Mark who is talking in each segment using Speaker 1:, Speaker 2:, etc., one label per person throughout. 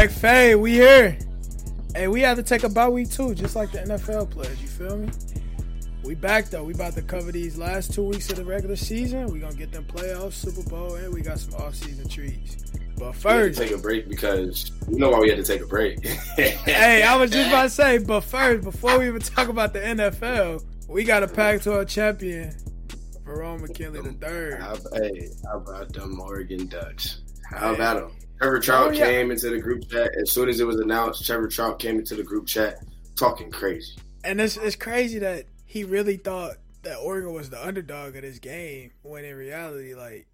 Speaker 1: McFay, we here. Hey, we had to take a bye week too, just like the NFL players. You feel me? We back though. We about to cover these last two weeks of the regular season. We gonna get them playoffs, Super Bowl, and we got some off season treats. But first,
Speaker 2: take a break because you know why we had to take a break.
Speaker 1: hey, I was just about to say, but first, before we even talk about the NFL, we got a pack to our champion, Verone McKinley the third.
Speaker 2: Hey, how about them Oregon Ducks? How about them? Trevor Trout oh, yeah. came into the group chat as soon as it was announced. Trevor Trout came into the group chat talking crazy,
Speaker 1: and it's it's crazy that he really thought that Oregon was the underdog of this game when in reality, like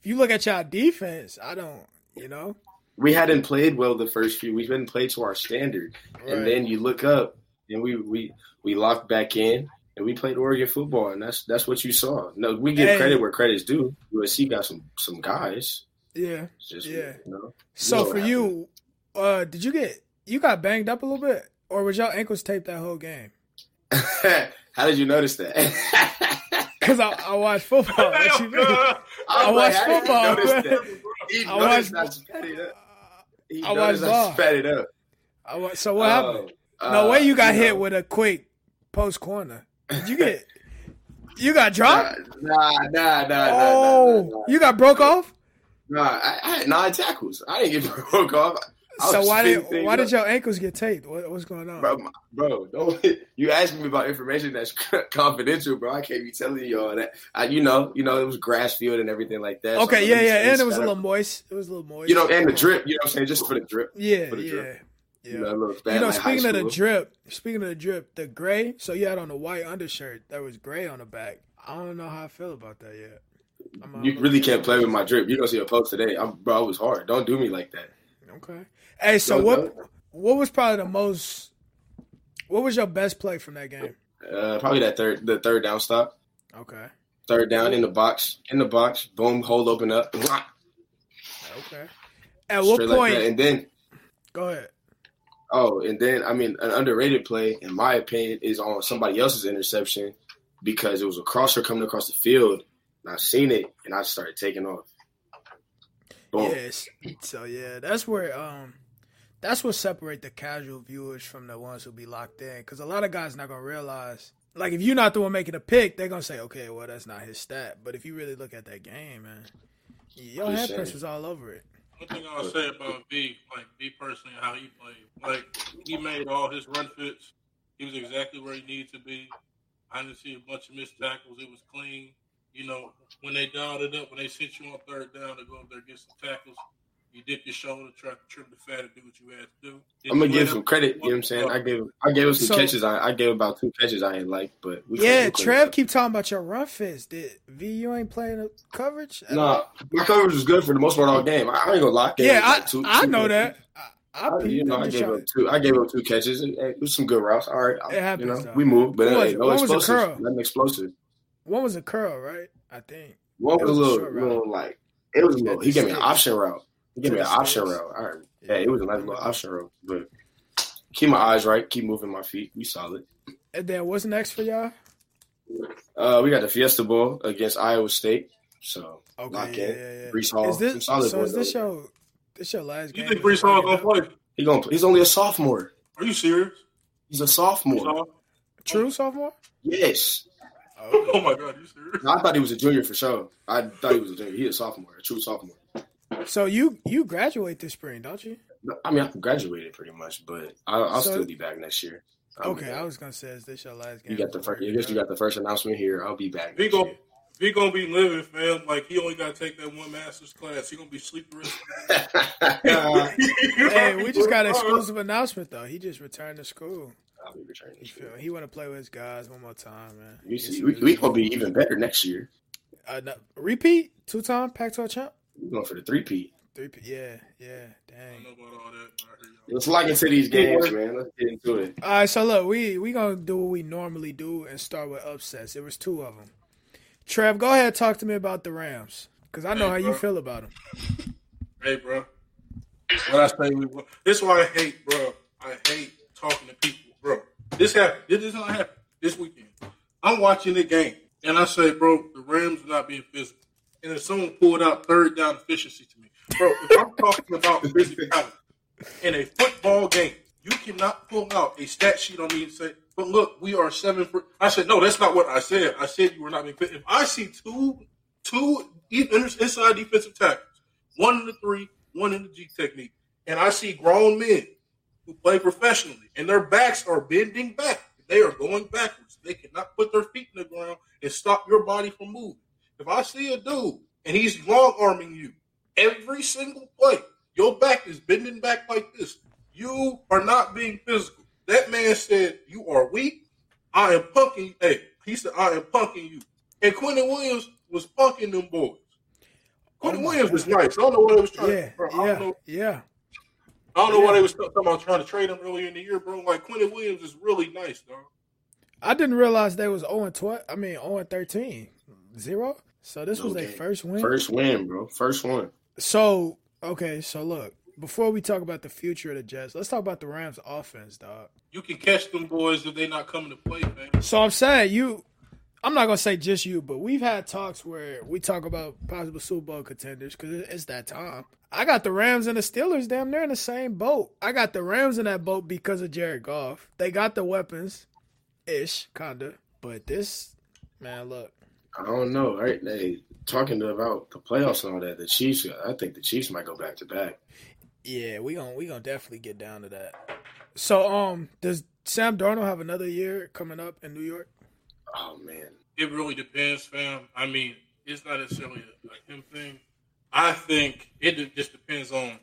Speaker 1: if you look at y'all defense, I don't, you know.
Speaker 2: We hadn't played well the first few. We've been played to our standard, right. and then you look up and we we we locked back in and we played Oregon football, and that's that's what you saw. No, we give hey. credit where credit's due. USC got some some guys.
Speaker 1: Yeah, just, yeah. You know, so for you, uh, did you get you got banged up a little bit, or was y'all ankles taped that whole game?
Speaker 2: How did you notice that?
Speaker 1: Because I, I watch football. I, I watch football. He I watch. Not
Speaker 2: he I watch ball. Spat it up.
Speaker 1: I watch, so what uh, happened? Uh, no way you got you hit know. with a quick post corner. Did you get? You got dropped?
Speaker 2: Nah, nah, nah,
Speaker 1: oh,
Speaker 2: nah, nah, nah,
Speaker 1: you got broke off?
Speaker 2: Nah, I, I had nine tackles. I didn't get broke off.
Speaker 1: So why did why up. did your ankles get taped? What, what's going on,
Speaker 2: bro? Bro, don't you ask me about information that's confidential, bro? I can't be telling you all that. I, you know, you know, it was grass field and everything like that.
Speaker 1: Okay, so yeah, yeah, and it was a little moist. It was a little moist.
Speaker 2: You know, and the drip. You know, what I'm saying just for the drip.
Speaker 1: Yeah, for
Speaker 2: the
Speaker 1: yeah.
Speaker 2: Drip.
Speaker 1: Yeah. You know, you know speaking of the drip, speaking of the drip, the gray. So you had on the white undershirt that was gray on the back. I don't know how I feel about that yet.
Speaker 2: You really can't play with my drip. You don't see a post today. I'm, bro, it was hard. Don't do me like that.
Speaker 1: Okay. Hey, so what? What was probably the most? What was your best play from that game?
Speaker 2: Uh, probably that third, the third down stop.
Speaker 1: Okay.
Speaker 2: Third down in the box, in the box, boom, hold open up.
Speaker 1: Okay. At what point? Like
Speaker 2: and then,
Speaker 1: go ahead.
Speaker 2: Oh, and then I mean, an underrated play, in my opinion, is on somebody else's interception because it was a crosser coming across the field. And I seen it, and I started taking off.
Speaker 1: Boom. Yes. So yeah, that's where um that's what separate the casual viewers from the ones who be locked in. Because a lot of guys not gonna realize, like, if you're not the one making a pick, they're gonna say, okay, well, that's not his stat. But if you really look at that game, man, your head press was all over it.
Speaker 3: One thing I'll say about V, like V personally, how he played, like he made all his run fits. He was exactly where he needed to be. I didn't see a bunch of missed tackles. It was clean. You know, when they dialed it up, when they sent you on third down to go up there get some tackles, you dip your shoulder, try to trim the fat, and do what you had to do.
Speaker 2: Did I'm gonna give some credit. You know what I'm saying? I gave I gave him some so, catches. I, I gave about two catches I ain't like, but
Speaker 1: yeah. Trev keep talking about your run fits. Did V you ain't playing the coverage?
Speaker 2: Nah, my coverage was good for the most part all game. I, I ain't gonna lie.
Speaker 1: Yeah, I, like two, I two know catches. that. I, I,
Speaker 2: you know, I gave him two. I gave him two catches. And, it was some good routes. All right, it happens, you know, though. we moved, but what, hey, no explosive. Nothing explosive.
Speaker 1: One was a curl, right? I think.
Speaker 2: One was, was a little, little like it was a little. He gave me an option route. He gave me an option route. All right. Yeah, it was a nice little option route. But keep my eyes right, keep moving my feet. We solid.
Speaker 1: And then what's next for y'all?
Speaker 2: Uh, we got the Fiesta Bowl against Iowa State. So
Speaker 1: okay, lock yeah, in. Yeah, yeah.
Speaker 2: Breece Hall.
Speaker 1: Is this, so is this your this your last
Speaker 3: you
Speaker 1: game?
Speaker 3: You think Breece Hall gonna play?
Speaker 2: He gonna he's only a sophomore.
Speaker 3: Are you serious?
Speaker 2: He's a sophomore.
Speaker 1: True sophomore?
Speaker 2: Yes.
Speaker 3: Oh, oh my god, you serious?
Speaker 2: No, I thought he was a junior for sure. I thought he was a junior. He's a sophomore, a true sophomore.
Speaker 1: So you you graduate this spring, don't you?
Speaker 2: I mean, I graduated pretty much, but I'll, I'll so, still be back next year.
Speaker 1: I'll okay, I was gonna say, is this your last game?
Speaker 2: You got the first. I guess you got the first announcement here. I'll be back.
Speaker 3: We go. He gonna be living, fam. Like he only gotta take that one master's class. He gonna be sleeping.
Speaker 1: uh, hey, we just got an exclusive announcement though. He just returned to school.
Speaker 2: I'll be returning.
Speaker 1: He want to play with his guys one more time, man.
Speaker 2: You see, we, we gonna be even better next year.
Speaker 1: Uh, no, repeat two time Pac-12 champ.
Speaker 2: We're going for the three P.
Speaker 1: Three P. Yeah, yeah. Dang.
Speaker 2: Let's lock into these games, man. Let's get into it.
Speaker 1: All right, so look, we we gonna do what we normally do and start with upsets. There was two of them. Trev, go ahead, talk to me about the Rams because I know hey, how bro. you feel about them.
Speaker 3: Hey, bro. What I say, we, this is why I hate, bro. I hate talking to people, bro. This happened. This is not happened this weekend. I'm watching the game, and I say, bro, the Rams are not being physical. And if someone pulled out third down efficiency to me, bro, if I'm talking about physicality, in a football game. You cannot pull out a stat sheet on me and say, "But look, we are seven for." I said, "No, that's not what I said. I said you were not being fit." If I see two two inside defensive tackles, one in the three, one in the G technique, and I see grown men who play professionally, and their backs are bending back. They are going backwards. They cannot put their feet in the ground and stop your body from moving. If I see a dude and he's long arming you every single play, your back is bending back like this. You are not being physical. That man said you are weak. I am punking. You. Hey, he said I am punking you. And Quinnen Williams was punking them boys. Quinnen oh Williams was nice. I don't know what they was trying.
Speaker 1: Yeah,
Speaker 3: to, bro,
Speaker 1: yeah, know, yeah.
Speaker 3: I don't know yeah. why they was talking about trying to trade him earlier in the year, bro. Like Quinnen Williams is really nice, dog.
Speaker 1: I didn't realize they was 0 12. I mean 0 13. Zero. So this was their first win.
Speaker 2: First win, bro. First one.
Speaker 1: So okay, so look, before we talk about the future of the Jets, let's talk about the Rams offense, dog.
Speaker 3: You can catch them boys if they not coming to play, man.
Speaker 1: So I'm saying you I'm not gonna say just you, but we've had talks where we talk about possible Super Bowl contenders because it's that time. I got the Rams and the Steelers. Damn, they're in the same boat. I got the Rams in that boat because of Jared Goff. They got the weapons, ish, kinda. But this, man, look.
Speaker 2: I don't know. Right? They talking about the playoffs and all that. The Chiefs. I think the Chiefs might go back to back.
Speaker 1: Yeah, we gonna we gonna definitely get down to that. So, um, does Sam Darnold have another year coming up in New York?
Speaker 2: Oh man,
Speaker 3: it really depends, fam. I mean, it's not necessarily a, a him thing. I think it just depends on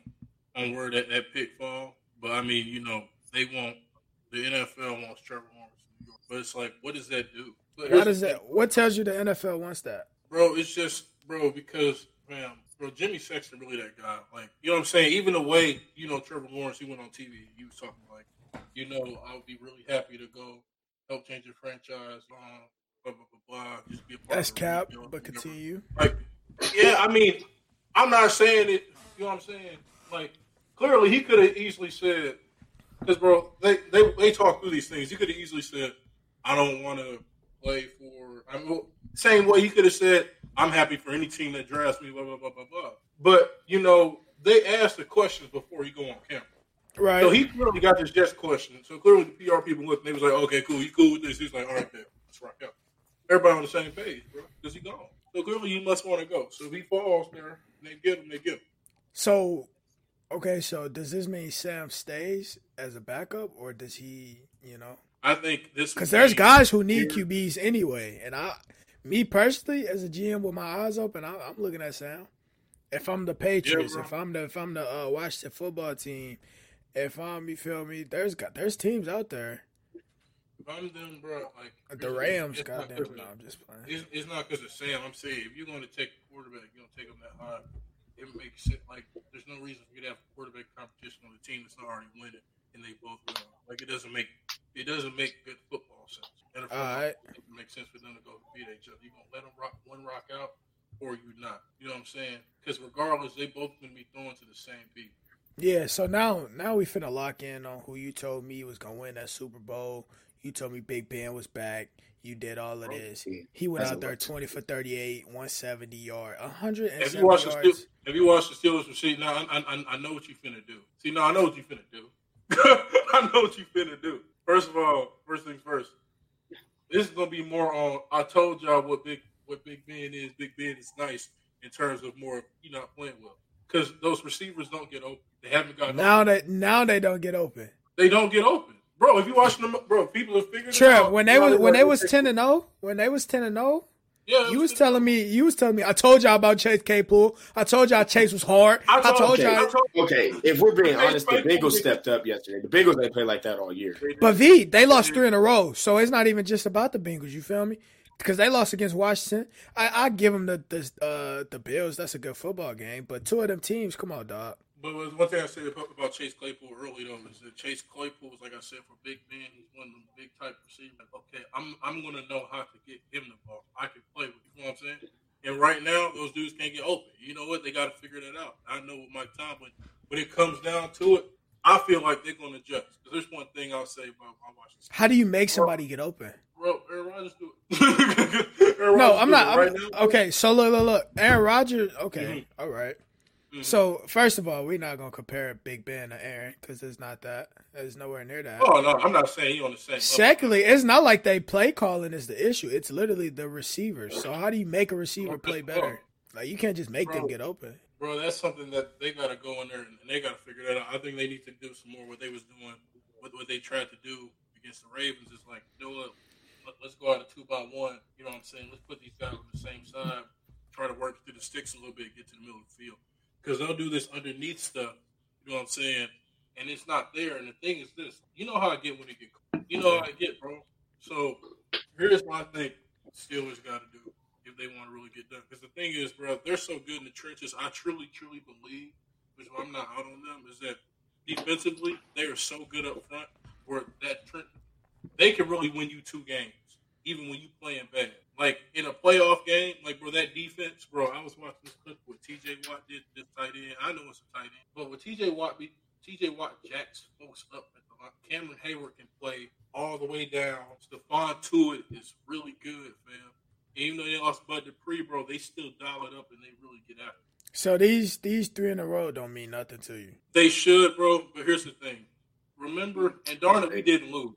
Speaker 3: on where that, that pick fall. But I mean, you know, they want the NFL wants Trevor Lawrence in New York, but it's like, what does that do?
Speaker 1: But Why does that? What tells you the NFL wants that,
Speaker 3: bro? It's just, bro, because man, bro, Jimmy Sexton really that guy. Like, you know what I'm saying? Even the way you know Trevor Lawrence, he went on TV, he was talking like, you know, I would be really happy to go help change the franchise. Um, blah blah blah blah. Just be a part
Speaker 1: That's cap, but continue.
Speaker 3: Like, yeah, I mean, I'm not saying it. You know what I'm saying? Like, clearly he could have easily said, because bro, they they they talk through these things. He could have easily said, I don't want to play for. I mean, same way he could have said, I'm happy for any team that drafts me. Blah blah blah blah blah. But you know, they ask the questions before he go on camera.
Speaker 1: Right.
Speaker 3: So he clearly got this just question. So clearly the PR people looked and they was like, okay, cool, you cool with this? He's like, all right, there, let's rock out. Everybody on the same page, bro. Because he gone. So clearly you must want to go. So if he falls there, they get him, they get him.
Speaker 1: So, okay, so does this mean Sam stays as a backup, or does he, you know?
Speaker 3: I think this
Speaker 1: because there's guys who need here. QBs anyway, and I, me personally, as a GM with my eyes open, I, am looking at Sam. If I'm the Patriots, yeah, if I'm the if I'm the uh, Washington football team, if I'm you feel me, there's got there's teams out there If
Speaker 3: I'm them, bro, like
Speaker 1: the Rams, goddamn, no, I'm just playing.
Speaker 3: It's, it's not because of Sam. I'm saying if you're going to take a quarterback, you're going to take them that high. It makes it like there's no reason for you to have a quarterback competition on the team that's not already winning, and they both win. Like it doesn't make it doesn't make good football sense.
Speaker 1: NFL, All right,
Speaker 3: it makes sense for them to go beat each other. You gonna let them rock one rock out, or you not? You know what I'm saying? Because regardless, they both gonna be throwing to the same people.
Speaker 1: Yeah, so now now we finna lock in on who you told me was gonna win that Super Bowl. You told me Big Ben was back. You did all of this. He went That's out there twenty for thirty eight, one seventy yard, hundred and seventy yards.
Speaker 3: The, Steelers, have you watched the Steelers receipt? Now I, I, I know what you finna do. See, now I know what you finna do. I know what you finna do. First of all, first things first. This is gonna be more on. I told y'all what big what Big Ben is. Big Ben is nice in terms of more. You not playing well because those receivers don't get open. They haven't got
Speaker 1: now. Open. They now they don't get open.
Speaker 3: They don't get open. Bro, if you watching them, bro, people have figured
Speaker 1: Trip, out. when they was when they was ten and zero, oh, when they was ten and zero, oh, yeah, you was telling me, you was telling me. I told y'all about Chase Claypool. I told y'all Chase was hard. I told, I told
Speaker 2: okay, y'all. Okay, if we're being honest, the Bengals stepped up yesterday. The Bengals they played like that all year.
Speaker 1: But V, they lost three in a row, so it's not even just about the Bengals. You feel me? Because they lost against Washington. I, I give them the the uh, the Bills. That's a good football game. But two of them teams, come on, dog.
Speaker 3: But one thing I said about Chase Claypool early though is that Chase Claypool is like I said for Big man, he's one of them big type receivers. Okay, I'm I'm gonna know how to get him the ball. I can play with you. know what I'm saying? And right now, those dudes can't get open. You know what? They got to figure that out. I know with Mike Tomlin, when it comes down to it, I feel like they're going to adjust. Because there's one thing I'll say about my Washington.
Speaker 1: How do you make somebody get open?
Speaker 3: Bro, Aaron Rodgers do it.
Speaker 1: no, I'm not. I'm, right okay, so look, look, look. Aaron Rodgers. Okay, mm-hmm. all right. Mm-hmm. So first of all, we're not gonna compare Big Ben to Aaron because it's not that. It's nowhere near that.
Speaker 3: Oh no, I'm not saying you on the same.
Speaker 1: Secondly, level. it's not like they play calling is the issue. It's literally the receivers. So how do you make a receiver play better? Like you can't just make bro, them get open.
Speaker 3: Bro, that's something that they gotta go in there and they gotta figure that out. I think they need to do some more what they was doing, what what they tried to do against the Ravens is like, you know what, let's go out of two by one. You know what I'm saying? Let's put these guys on the same side, try to work through the sticks a little bit, get to the middle of the field. Because they'll do this underneath stuff. You know what I'm saying? And it's not there. And the thing is this: you know how I get when it get, you know how I get, bro. So here's what I think Steelers got to do if they want to really get done. Because the thing is, bro, they're so good in the trenches. I truly, truly believe, which I'm not out on them, is that defensively they are so good up front where that they can really win you two games even when you playing bad. Like in a playoff game, like bro, that defense, bro. I was watching this clip with T.J. Watt did this tight end. I know it's a tight end, but with T.J. Watt, be T.J. Watt jacks folks up at the line. Cameron Heyward can play all the way down. Stephon Tuitt is really good, fam. even though they lost Bud Dupree, bro, they still dial it up and they really get out.
Speaker 1: So these these three in a row don't mean nothing to you.
Speaker 3: They should, bro. But here's the thing. Remember, and darn it, we didn't lose.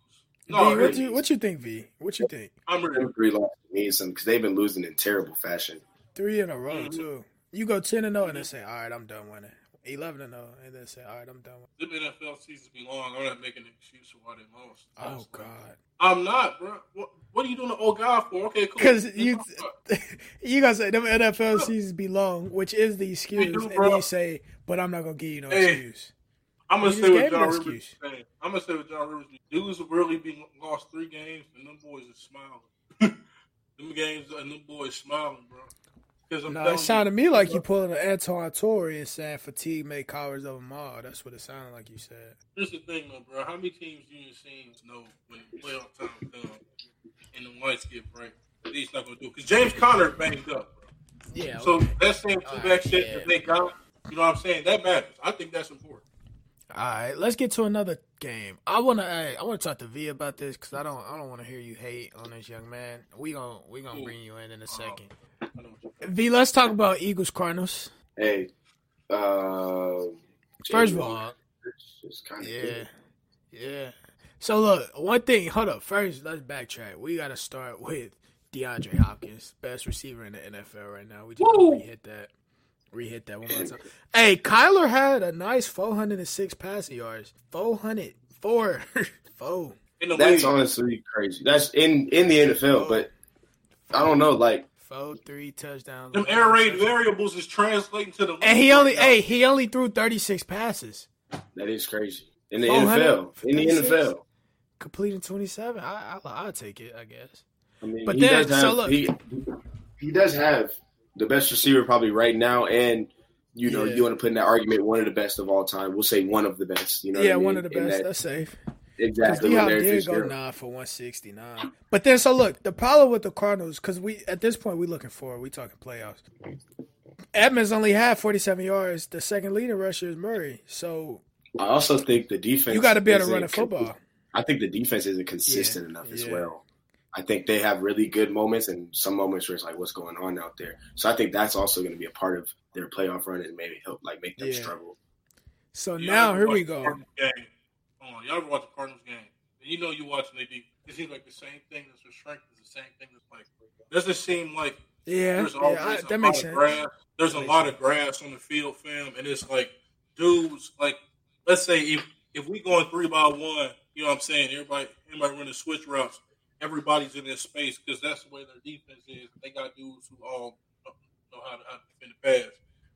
Speaker 1: No, v, what you what you think, V? What you think?
Speaker 2: I'm ready. Three losses means something because they've been losing in terrible fashion.
Speaker 1: Three in a row mm-hmm. too. You go ten and zero, oh and then say, "All right, I'm done winning." Eleven and zero, oh, and then say, "All right, I'm done."
Speaker 3: Winning. The NFL seasons be long. I'm not making an excuse for why they lost.
Speaker 1: Oh God,
Speaker 3: I'm not, bro. What, what are you doing the old guy for? Okay, cool.
Speaker 1: Because you you guys say them NFL seasons be long, which is the excuse, do, and then you say, "But I'm not gonna give you no hey. excuse."
Speaker 3: I'm gonna say with John Rivers. I'm gonna say with John Rivers. Dudes really been lost three games, and them boys are smiling. them games and them boys smiling, bro.
Speaker 1: No, it sounded to me like you pulling an Antoine Torre and saying fatigue made cowards of them all. That's what it sounded like you said.
Speaker 3: Here's the thing, though, bro. How many teams do you seen know when the playoff time comes and the lights get bright? He's not gonna do because James Conner banged up, bro. Yeah. So okay. that same two back right, shit yeah. that they got, you know what I'm saying? That matters. I think that's important.
Speaker 1: All right, let's get to another game. I wanna, I, I wanna talk to V about this because I don't, I don't want to hear you hate on this young man. We gonna, we gonna bring you in in a second. V, let's talk about Eagles Cardinals.
Speaker 2: Hey, uh,
Speaker 1: first of all, yeah, yeah. So look, one thing. Hold up. First, let's backtrack. We got to start with DeAndre Hopkins, best receiver in the NFL right now. We just hit that. Rehit that one more time. hey, Kyler had a nice 406 passing yards. 400. Four. Four.
Speaker 2: That's honestly crazy. That's in, in the NFL, but I don't know, like
Speaker 1: four, three touchdowns.
Speaker 3: Them air raid variables is translating to the
Speaker 1: And he only hey, he only threw 36 passes.
Speaker 2: That is crazy. In the NFL. In the NFL.
Speaker 1: Completing 27. I, I I'll take it, I guess.
Speaker 2: I mean, but then have, so look, he, he does have the best receiver probably right now, and you know yeah. you want to put in that argument one of the best of all time. We'll say one of the best. You know,
Speaker 1: yeah,
Speaker 2: I mean?
Speaker 1: one of the best. That, That's safe.
Speaker 2: Exactly. Because
Speaker 1: did go nine for one sixty nine. But then, so look, the problem with the Cardinals because we at this point we looking for we talking playoffs. Edmonds only had forty seven yards. The second leading rusher is Murray. So
Speaker 2: I also think the defense.
Speaker 1: You got to be able to run a football.
Speaker 2: I think the defense isn't consistent yeah, enough as yeah. well. I think they have really good moments and some moments where it's like, what's going on out there? So I think that's also going to be a part of their playoff run and maybe help like make them yeah. struggle.
Speaker 1: So y'all now here we go.
Speaker 3: Game. Hold on, y'all ever watch the Cardinals game? And you know you watching they it seems like the same thing that's for strength is the same thing that's like doesn't seem like
Speaker 1: yeah, there's always yeah, I, that makes sense.
Speaker 3: Grass. There's a lot sense. of grass on the field, fam, and it's like dudes like let's say if if we going three by one, you know what I'm saying, everybody everybody running switch routes everybody's in this space because that's the way their defense is. They got dudes who um, all know how to, how to defend the pass.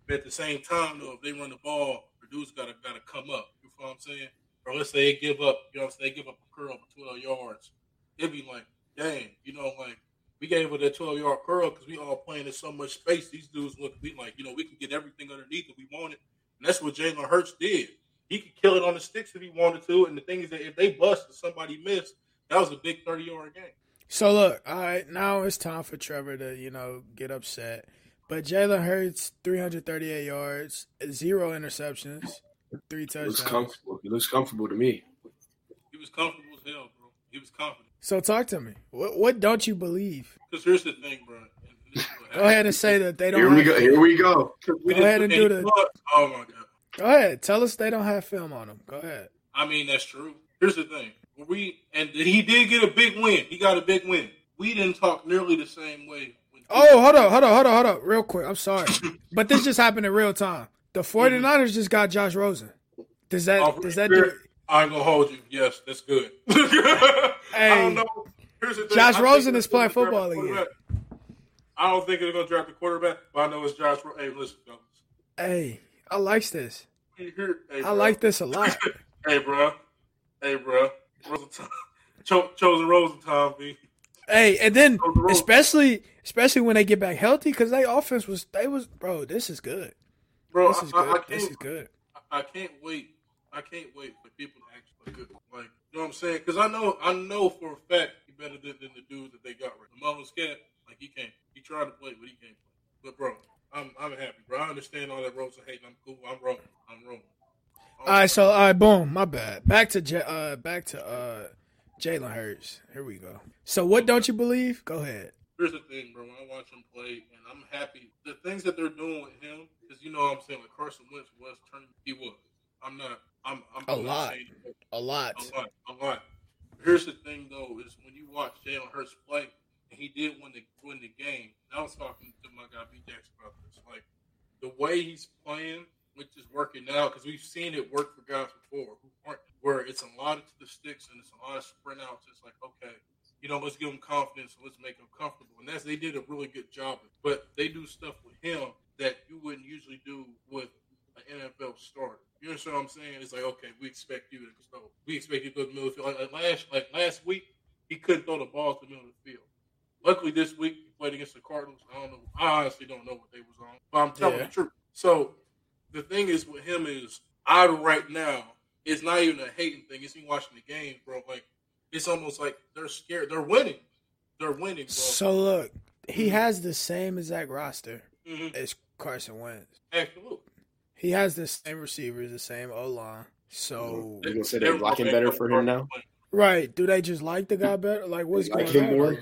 Speaker 3: But at the same time, though, if they run the ball, the dudes gotta gotta come up. You know what I'm saying? Or let's say they give up, you know, what I'm saying, they give up a curl for 12 yards. It'd be like, dang, you know, like we gave it that 12 yard curl because we all playing in so much space. These dudes look we like, you know, we can get everything underneath if we wanted. And that's what Jalen Hurts did. He could kill it on the sticks if he wanted to. And the thing is that if they bust and somebody missed, that was a big 30 yard game.
Speaker 1: So look, all right, now it's time for Trevor to, you know, get upset. But Jalen Hurts, 338 yards, zero interceptions, three touchdowns.
Speaker 2: It looks comfortable. It looks comfortable to me.
Speaker 3: He was comfortable as hell, bro. He was confident.
Speaker 1: So talk to me. What what don't you believe?
Speaker 3: Because here's the thing, bro.
Speaker 1: Go ahead and say that they don't.
Speaker 2: Here we go. Here we go.
Speaker 1: Go ahead and do the. Oh my god. Go ahead. Tell us they don't have film on them. Go ahead.
Speaker 3: I mean, that's true. Here's the thing. We and he did get a big win. He got a big win. We didn't talk nearly the same way.
Speaker 1: Oh, hold on, hold on, hold on, hold on. Real quick. I'm sorry. but this just happened in real time. The 49ers mm-hmm. just got Josh Rosen. Does that oh, does that do
Speaker 3: I'm gonna hold you. Yes, that's good. hey, I don't know.
Speaker 1: Here's the thing. Josh Rosen is playing football again.
Speaker 3: I don't think they're gonna draft the quarterback, but I know it's Josh. Hey, listen, fellas.
Speaker 1: Hey, I like this. Hey, I like this a lot.
Speaker 3: hey, bro. Hey, bro. Rosenthal. Cho- chosen Rosenthal, B.
Speaker 1: Hey, and then especially especially when they get back healthy, because they offense was they was bro. This is good.
Speaker 3: Bro,
Speaker 1: this is
Speaker 3: I,
Speaker 1: good.
Speaker 3: I
Speaker 1: this is good.
Speaker 3: I can't wait. I can't wait for people to actually good. Like you know what I'm saying? Because I know I know for a fact he better than, than the dude that they got right. The Marlon Cat, like he can't. He tried to play, but he can't play. But bro, I'm I'm happy, bro. I understand all that Rosen hating. I'm cool. I'm rolling. I'm rolling.
Speaker 1: All right, so all right, boom. My bad. Back to J- uh, back to uh, Jalen Hurts. Here we go. So what don't you believe? Go ahead.
Speaker 3: Here's the thing, bro. When I watch him play, and I'm happy. The things that they're doing with him, because you know what I'm saying, like Carson Wentz was turning. He was. I'm not. I'm. I'm
Speaker 1: a lot. A lot.
Speaker 3: A lot. A lot. Here's the thing, though, is when you watch Jalen Hurts play, and he did win the win the game. I was talking to my guy B Dex about this. Like the way he's playing, which is working now, because we've seen it work for guys before who aren't where it's a lot of to the sticks and it's a lot of sprint outs. It's like okay, you know, let's give them confidence and let's make them comfortable. And that's they did a really good job. But they do stuff with him that you wouldn't usually do with an NFL starter. You understand what I'm saying? It's like, okay, we expect you to go. We expect you to go to the middle of the field. Like, like last, like last week, he couldn't throw the ball to the middle of the field. Luckily, this week he played against the Cardinals. I don't know. I honestly don't know what they was on, but I'm telling yeah. the truth. So the thing is with him is I right now. It's not even a hating thing. It's me watching the game, bro. Like it's almost like they're scared. They're winning. They're winning, bro.
Speaker 1: So look, he has the same exact roster mm-hmm. as Carson Wentz.
Speaker 3: Absolutely.
Speaker 1: He has the same receivers, the same O line. So
Speaker 2: they gonna say they're blocking better for him now.
Speaker 1: Right? Do they just like the guy better? Like what's going like on? More?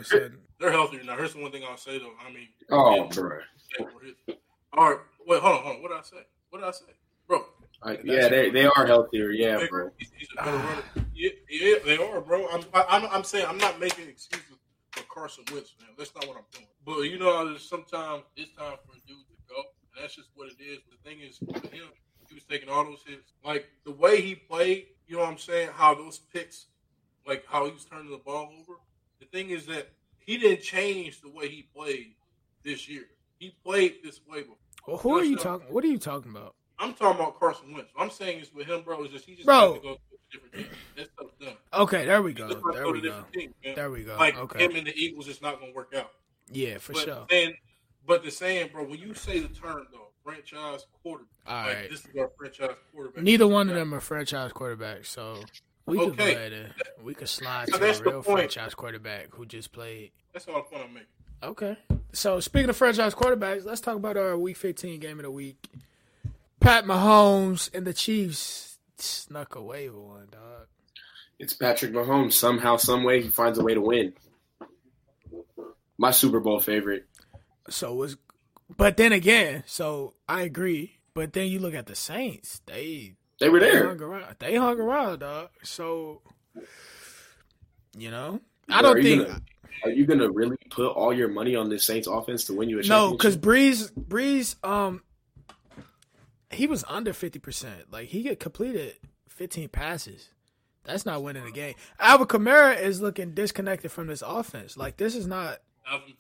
Speaker 3: They're healthier now. Here's the one thing I'll say though. I mean,
Speaker 2: oh, bro.
Speaker 3: All right, wait, hold on, hold on. What did I say? What did I say, bro?
Speaker 2: Yeah, they they are healthier. Yeah, bro.
Speaker 3: Yeah, yeah, they are, bro. I'm, I'm I'm saying I'm not making excuses for Carson Wentz, man. That's not what I'm doing. But you know, sometimes it's time for a dude to go, and that's just what it is. The thing is, with him, he was taking all those hits. Like the way he played, you know what I'm saying? How those picks, like how he was turning the ball over. The thing is that he didn't change the way he played this year. He played this way before.
Speaker 1: Well, who are you talking? What are you talking about?
Speaker 3: I'm talking about Carson Wentz. What I'm saying is with him, bro. Is just he just bro. to go to a different team. That's done.
Speaker 1: Okay, there we go. There we go. Team, there we go.
Speaker 3: Like
Speaker 1: okay.
Speaker 3: him and the Eagles, it's not going to work out.
Speaker 1: Yeah, for
Speaker 3: but
Speaker 1: sure.
Speaker 3: Then, but the saying, bro, when you say the term though, franchise quarterback,
Speaker 1: All
Speaker 3: like,
Speaker 1: right.
Speaker 3: this is our franchise quarterback.
Speaker 1: Neither one of them are franchise quarterbacks, so we okay. could go ahead and we could slide to a real franchise quarterback who just played.
Speaker 3: That's all the point I'm making.
Speaker 1: Okay. So speaking of franchise quarterbacks, let's talk about our Week 15 game of the week. Pat Mahomes and the Chiefs snuck away with one, dog.
Speaker 2: It's Patrick Mahomes. Somehow, some way, he finds a way to win. My Super Bowl favorite.
Speaker 1: So was, but then again, so I agree. But then you look at the Saints; they
Speaker 2: they were there.
Speaker 1: They hung around, they hung around dog. So you know, I don't think.
Speaker 2: Gonna, are you gonna really put all your money on this Saints offense to win you a championship?
Speaker 1: no? Because Brees, Brees, um, he was under fifty percent. Like he get completed fifteen passes. That's not winning the game. Alvin Kamara is looking disconnected from this offense. Like this is not.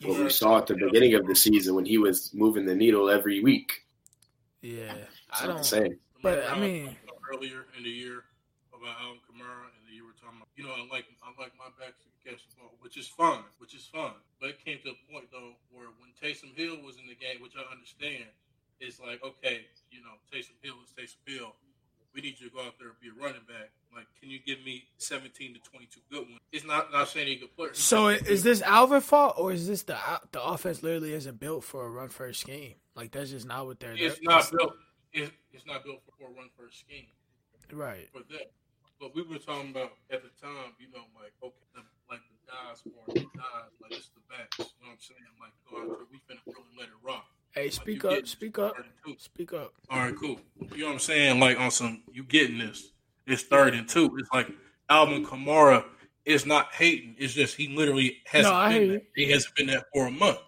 Speaker 2: What we saw at the beginning of the season when he was moving the needle every week.
Speaker 1: Yeah, I don't. Say. But I mean,
Speaker 3: earlier in the year about Alvin Kamara, and year we're talking about, you know, I like I like my backs to catch the ball, which is fine, which is fine. But it came to a point though where when Taysom Hill was in the game, which I understand, it's like, okay, you know, Taysom Hill is Taysom Hill. We need you to go out there and be a running back. Like, can you give me 17 to 22 good ones? It's not not saying he could play.
Speaker 1: So is this Alvin fault or is this the the offense literally isn't built for a run first scheme? Like that's just not what they're.
Speaker 3: It's not built. It's, it's not built for a run first scheme.
Speaker 1: Right.
Speaker 3: For that. But we were talking about at the time, you know, like okay, the, like the guys for the guys, like it's the backs. You know what I'm saying? Like go out there, we finna
Speaker 1: Hey, speak up, speak up, speak up.
Speaker 3: All right, cool. You know what I'm saying? Like on some, you getting this? It's third and two. It's like Alvin Kamara is not hating. It's just he literally hasn't
Speaker 1: No,
Speaker 3: been
Speaker 1: hear
Speaker 3: there.
Speaker 1: you.
Speaker 3: He hasn't been there for a month.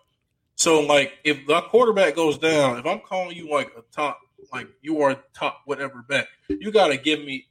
Speaker 3: So like, if the quarterback goes down, if I'm calling you like a top, like you are top whatever back, you got to give me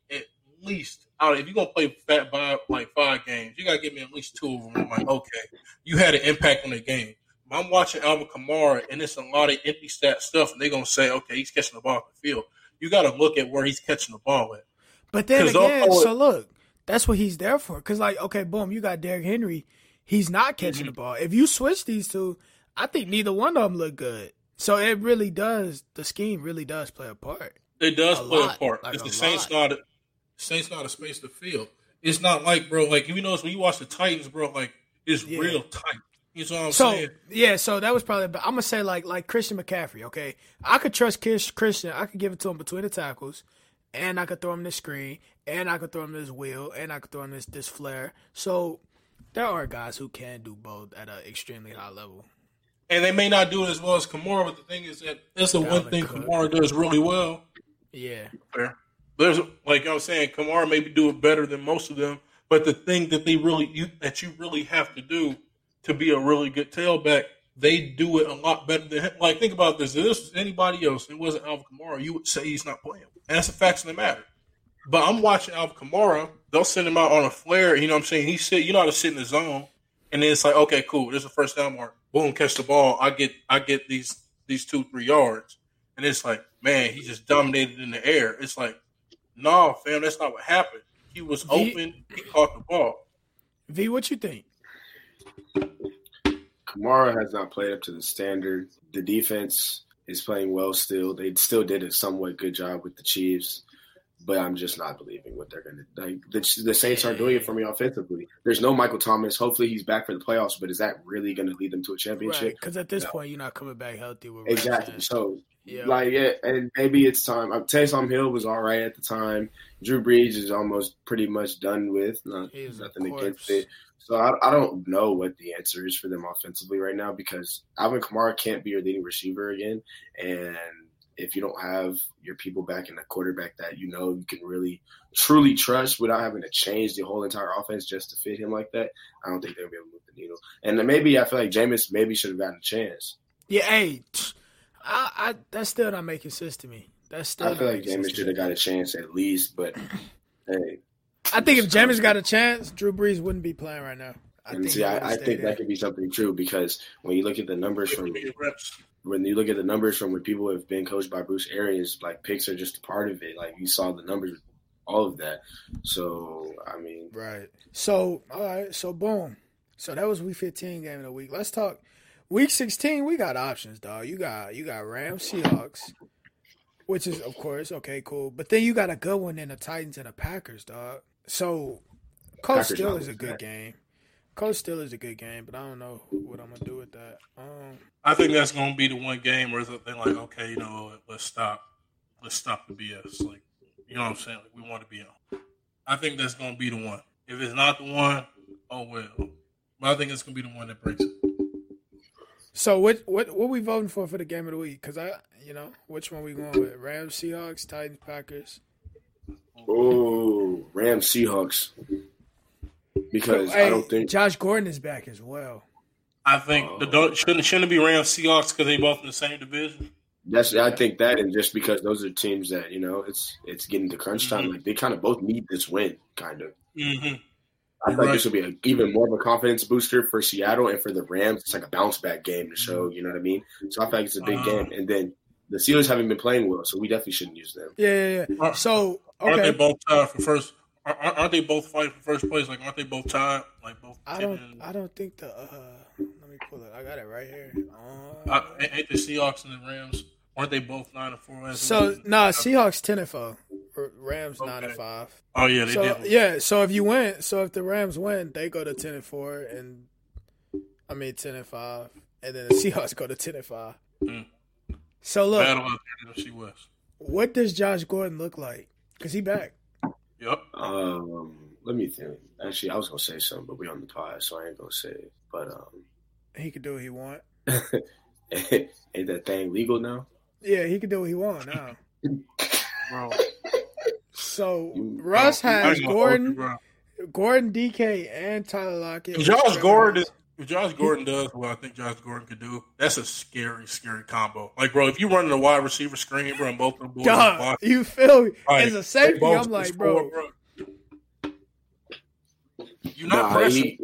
Speaker 3: least out. If you're gonna play fat five, like five games, you got to give me at least two of them. I'm like, okay, you had an impact on the game. I'm watching Alvin Kamara and it's a lot of empty stat stuff, and they're gonna say, okay, he's catching the ball off the field. You got to look at where he's catching the ball at.
Speaker 1: But then
Speaker 3: 'Cause
Speaker 1: again, so look, that's what he's there for. Because like, okay, boom, you got Derrick Henry. He's not catching
Speaker 3: Mm-hmm.
Speaker 1: the ball. If you switch these two, I think neither one of them look good. So it really does. The scheme really does play a part.
Speaker 3: It does
Speaker 1: A
Speaker 3: play
Speaker 1: lot,
Speaker 3: a part.
Speaker 1: like
Speaker 3: It's the Saints
Speaker 1: lot.
Speaker 3: Saints not a space to field. It's not like bro, like if you know when you watch the Titans, bro, like it's
Speaker 1: Yeah.
Speaker 3: real tight. You know what I'm
Speaker 1: So
Speaker 3: saying?
Speaker 1: yeah, so that was probably. But I'm gonna say like like Christian McCaffrey. Okay, I could trust Chris, Christian. I could give it to him between the tackles, and I could throw him this screen, and I could throw him this wheel, and I could throw him this this flare. So there are guys who can do both at an extremely high level.
Speaker 3: And they may not do it as well as Kamara, but the thing is that that's the one thing
Speaker 1: Cook.
Speaker 3: Kamara does really well.
Speaker 1: Yeah,
Speaker 3: Fair. There's like I was saying, Kamara maybe do it better than most of them, but the thing that they really you that you really have to do to be a really good tailback, they do it a lot better than him. Like think about this: if this was anybody else, it wasn't Alvin Kamara, you would say he's not playing, and that's the facts of the matter. But I'm watching Alvin Kamara; they'll send him out on a flare. You know what I'm saying? He sit, you know how to sit in the zone, and then it's like, okay, cool. There's a first down mark. Boom, catch the ball. I get, I get these these two three yards, and it's like, man, he just dominated in the air. It's like, no, fam, that's not what happened. He was
Speaker 1: He-
Speaker 3: open. He caught the ball.
Speaker 1: V, what you think?
Speaker 2: Kamara has not played up to the standard. The defense is playing well still. They still did a somewhat good job with the Chiefs, but I'm just not believing what they're going to like. The, the Saints aren't doing it for me offensively. There's no Michael Thomas. Hopefully, he's back for the playoffs, but is that really going to lead them to a championship?
Speaker 1: Because at this
Speaker 2: No.
Speaker 1: point, you're not coming back healthy with
Speaker 2: Exactly.
Speaker 1: Rams.
Speaker 2: So,
Speaker 1: Yeah,
Speaker 2: like, yeah, and maybe it's time. Uh, Taysom Hill was all right at the time. Drew Brees is almost pretty much done with. Not, nothing against it. So I, I don't know what the answer is for them offensively right now because Alvin Kamara can't be your leading receiver again, and if you don't have your people back in the quarterback that you know you can really truly trust without having to change the whole entire offense just to fit him like that, I don't think they'll be able to move the needle. And maybe I feel like Jameis maybe should have gotten a chance.
Speaker 1: yeah. Hey, I, I that's still not making sense to me. That's still.
Speaker 2: I feel like
Speaker 1: making
Speaker 2: Jameis should have got a chance at least, but hey,
Speaker 1: I think if Jameis got a chance, Drew Brees wouldn't be playing right now. I
Speaker 2: and
Speaker 1: think
Speaker 2: see, I, I think
Speaker 1: there.
Speaker 2: that could be something true because when you look at the numbers from when you look at the numbers from when people have been coached by Bruce Arians, like picks are just a part of it. Like you saw the numbers, all of that. So I mean,
Speaker 1: Right. So, all right. So, boom. So that was week 15 game of the week. Let's talk week 16. We got options, dog. You got you got Rams, Seahawks, which is of course okay, cool. But then you got a good one in the Titans and the Packers, dog. So, Coach
Speaker 2: Packers
Speaker 1: still is a good
Speaker 2: that.
Speaker 1: game. Coach still is a good game, but I don't know what I'm gonna do with that. Um,
Speaker 3: I think that's going to be the one game where they're like, okay, you know, let's stop, let's stop the BS. Like, you know what I'm saying? Like, we want to be on. I think that's going to be the one. If it's not the one, oh well. But I think it's going to be the one that breaks it.
Speaker 1: So what what what we voting for for the game of the week? Because I, you know, which one we going with? Rams, Seahawks, Titans, Packers.
Speaker 2: oh, Rams Seahawks because
Speaker 1: Hey,
Speaker 2: I don't think
Speaker 1: Josh Gordon is back as well.
Speaker 3: I think the don't, shouldn't shouldn't it be Rams Seahawks because they both in the same division.
Speaker 2: that's I think that and just because those are teams that you know it's it's getting to crunch time.
Speaker 3: Mhm.
Speaker 2: Like they kind of both need this win, kind of.
Speaker 3: Mm-hmm.
Speaker 2: I think
Speaker 3: Right.
Speaker 2: this will be a, even more of a confidence booster for Seattle and for the Rams. It's like a bounce back game to show, you know what I mean? So I feel like it's a big
Speaker 3: Uh-huh.
Speaker 2: game. And then the Steelers haven't been playing well, so we definitely shouldn't use them.
Speaker 1: Yeah, yeah, yeah.
Speaker 3: Are-
Speaker 1: So
Speaker 3: Aren't they
Speaker 1: okay,
Speaker 3: both tied for first? Aren't, aren't they both fighting for first place? Like, aren't they both tied? Like both.
Speaker 1: I don't,
Speaker 3: and-
Speaker 1: I don't think the. Uh, let me pull it. I got it right here. Uh,
Speaker 3: Uh, ain't the Seahawks and the Rams? Aren't they both nine and four? as
Speaker 1: so
Speaker 3: no,
Speaker 1: nah, Seahawks ten and four, R- Rams nine and five.
Speaker 3: Oh yeah, they
Speaker 1: So
Speaker 3: did.
Speaker 1: yeah, so if you win, so if the Rams win, they go to ten and four, and I mean ten and five, and then the Seahawks go to ten and five.
Speaker 3: Mm.
Speaker 1: So look,
Speaker 3: Battle out there in the
Speaker 1: what does Josh Gordon look like? Cause he back.
Speaker 3: Yep.
Speaker 2: Um, let me think. Actually, I was going to say something, but we on the pod, so I ain't going to say it. But um,
Speaker 1: He could do what he want.
Speaker 2: Ain't that thing legal now?
Speaker 1: Yeah, he can do what he want now. bro. So Russ has Gordon, Gordon, DK, and Tyler Lockett.
Speaker 3: Josh Gordon is if Josh Gordon does what I think Josh Gordon could do, that's a scary, scary combo. Like, bro, if you run a wide receiver screen, bro, and both of them boys,
Speaker 1: Duh, you feel me? Like, As a safety, I'm like, bro. bro.
Speaker 2: You're not nah, he,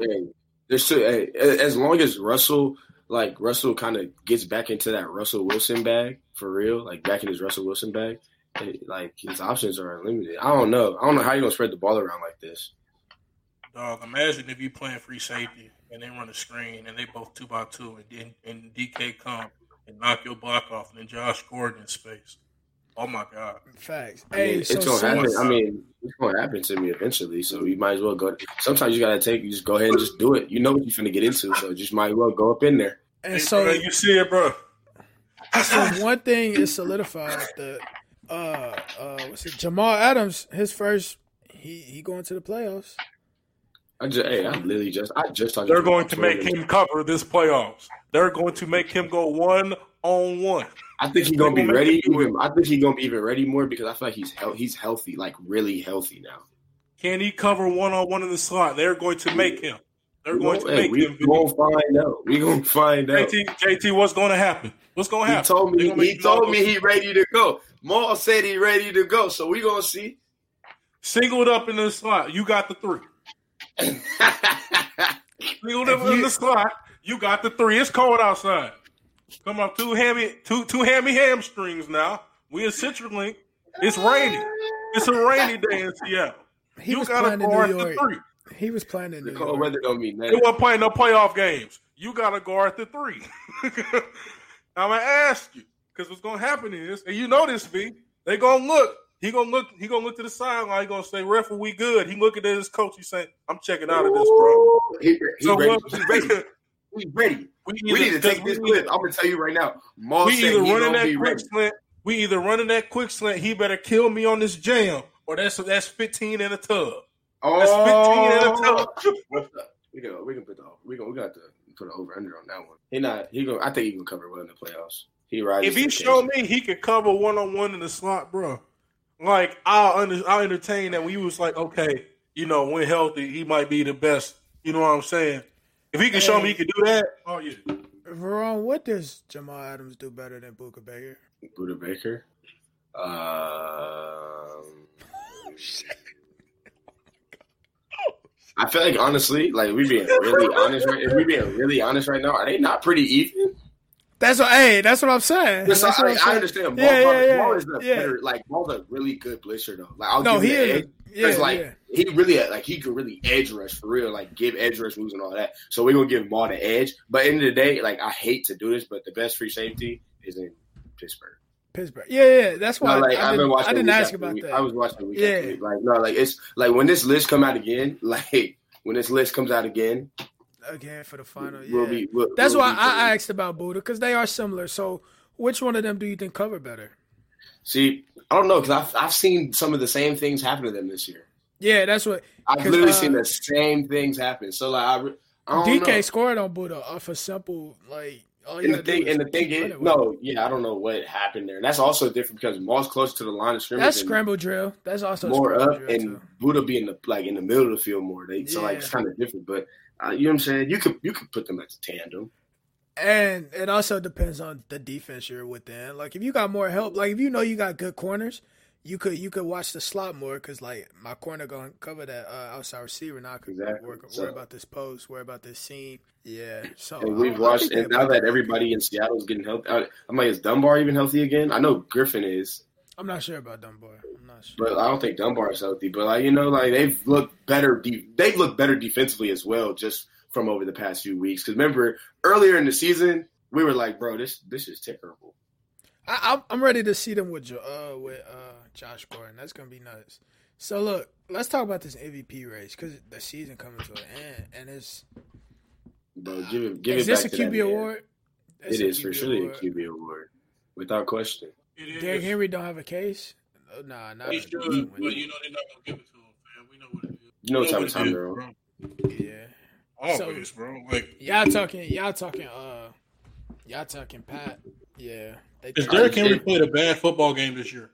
Speaker 2: hey, as long as Russell, like Russell, kind of gets back into that Russell Wilson bag for real, like back in his Russell Wilson bag, like his options are unlimited. I don't know. I don't know how you're gonna spread the ball around like this.
Speaker 3: Dog, imagine if you playing free safety and they run a screen and they both two by two and then and DK come and knock your block off and then Josh Gordon in space. Oh my god!
Speaker 1: Facts.
Speaker 2: I mean,
Speaker 1: hey,
Speaker 2: it's so gonna happen. I mean, it's gonna happen to me eventually. So you might as well go. Sometimes you gotta take. You just go ahead and just do it. You know what you're gonna get into, so just might as well go up in there.
Speaker 1: And hey, so
Speaker 3: bro, you see it, bro.
Speaker 1: So one thing is solidified that uh uh what's it Jamal Adams his first he he going to the playoffs.
Speaker 2: I just, hey, I literally just, I just
Speaker 3: They're going to make him cover this playoffs. They're going to make him go one on one.
Speaker 2: I think he's gonna be ready. Even, I think he's gonna be even ready more because I feel like he's he- he's healthy, like really healthy now.
Speaker 3: Can he cover one on one in the slot? They're going to make him. They're we going to hey, make
Speaker 2: we
Speaker 3: him.
Speaker 2: We're gonna find out. We're gonna find out.
Speaker 3: JT, JT, what's going to happen? What's going to happen?
Speaker 2: He told me. He told me he ready to go. Maul said he ready to go. So we gonna see.
Speaker 3: Singled up in the slot. You got the three. Singled up in the slot. You got the three. It's cold outside. Come on, two hammy, two two hammy hamstrings now. We in CenturyLink. It's raining. It's a rainy day in Seattle. He you got to guard the three.
Speaker 1: He was playing in
Speaker 2: the cold weather don't mean
Speaker 3: that. He wasn't playing no playoff games. You got to guard the three. I'm gonna ask you because what's gonna happen is, and you know this, B. They gonna look. He gonna look. He gonna look to the sideline. He gonna say, "Ref, we good?" He looking at his coach. He saying, "I'm checking out of this, bro."
Speaker 2: He, he so ready. Uh, what, ready. We ready. We, either, we need to take this clip. I'm gonna tell you right now. Maul we either running that quick ready.
Speaker 3: slant. We either running that quick slant. He better kill me on this jam, or that's that's 15 in a tub.
Speaker 2: Oh, that's 15 in a oh, tub. we can we can put the we gonna we got to put an over under on that one. He not he going I think he can cover well in the playoffs. He rides.
Speaker 3: If he show me he could cover one on one in the slot, bro. Like I'll under, I'll entertain that when he was like, okay, you know, when healthy, he might be the best. You know what I'm saying? If he can hey, show me he can do that, oh yeah.
Speaker 1: Verone, what does Jamal Adams do better than Budda Baker?
Speaker 2: Budda Baker? Um, I feel like honestly, like we being really honest, right? If we being really honest right now, are they not pretty even?
Speaker 1: That's what. Hey, that's what I'm saying.
Speaker 2: That's I, what I'm I, understand. Ball, yeah, yeah, yeah. Ball is the yeah. better. Like Ball's a really good blitzer though. Like I'll no, give he is. Because yeah, like yeah. he really like he could really edge rush for real, like give edge rush moves and all that. So we're gonna give him all the edge. But end of the day, like I hate to do this, but the best free safety is in Pittsburgh.
Speaker 1: Pittsburgh. Yeah, yeah. That's why no, like, I, I, didn't, I didn't ask about
Speaker 2: week.
Speaker 1: that.
Speaker 2: I was watching yeah. Like no, like it's like when this list come out again, like when this list comes out again.
Speaker 1: Again for the final, yeah. We'll be, we'll, That's we'll why I asked about Budda because they are similar. So, which one of them do you think cover better?
Speaker 2: See, I don't know because I've I've seen some of the same things happen to them this year.
Speaker 1: Yeah, that's what
Speaker 2: I've literally uh, seen the same things happen. So like, I, I
Speaker 1: DK
Speaker 2: know.
Speaker 1: scored on Budda off a simple like.
Speaker 2: And the thing, and the thing is, no, yeah, I don't know what happened there. And that's also different because Maul's close to the line of scrimmage.
Speaker 1: That's scramble drill. That's also
Speaker 2: more
Speaker 1: up,
Speaker 2: and too. be in the like in the middle of the field more. They, so like it's kind of different, but uh, you know what I'm saying. You could you could put them as a tandem.
Speaker 1: And it also depends on the defense you're within. Like if you got more help, like if you know you got good corners, you could you could watch the slot more because like my corner going to cover that uh, outside receiver now. I could exactly. work, so, worry about this post, worry about this seam. Yeah. So
Speaker 2: and we've watched, and now that everybody in Seattle is getting healthy, I'm like, is Dunbar even healthy again? I know Griffin is.
Speaker 1: I'm not sure about Dunbar. I'm not sure,
Speaker 2: but I don't think Dunbar is healthy. But like you know, like they've looked better. De- they've looked better defensively as well, just from over the past few weeks. Because remember earlier in the season, we were like, bro, this this is terrible.
Speaker 1: I, am ready to see them with uh with uh Josh Gordon. That's gonna be nuts. So look, let's talk about this MVP race because the season coming to an end, and it's.
Speaker 2: Bro, give it. Give
Speaker 1: is
Speaker 2: it
Speaker 1: this a QB award?
Speaker 2: It is for sure a QB award, without question.
Speaker 1: Derrick Henry don't have a case. Oh, nah, not.
Speaker 3: He should, but you know they're not gonna give it to him, man. We know what it is.
Speaker 2: You know what type of time they're
Speaker 3: on. Yeah. Always, so, bro. Like
Speaker 1: y'all talking, y'all talking. Uh, Y'all talking Pat? Yeah.
Speaker 3: Because Derrick Henry played a bad football game this year.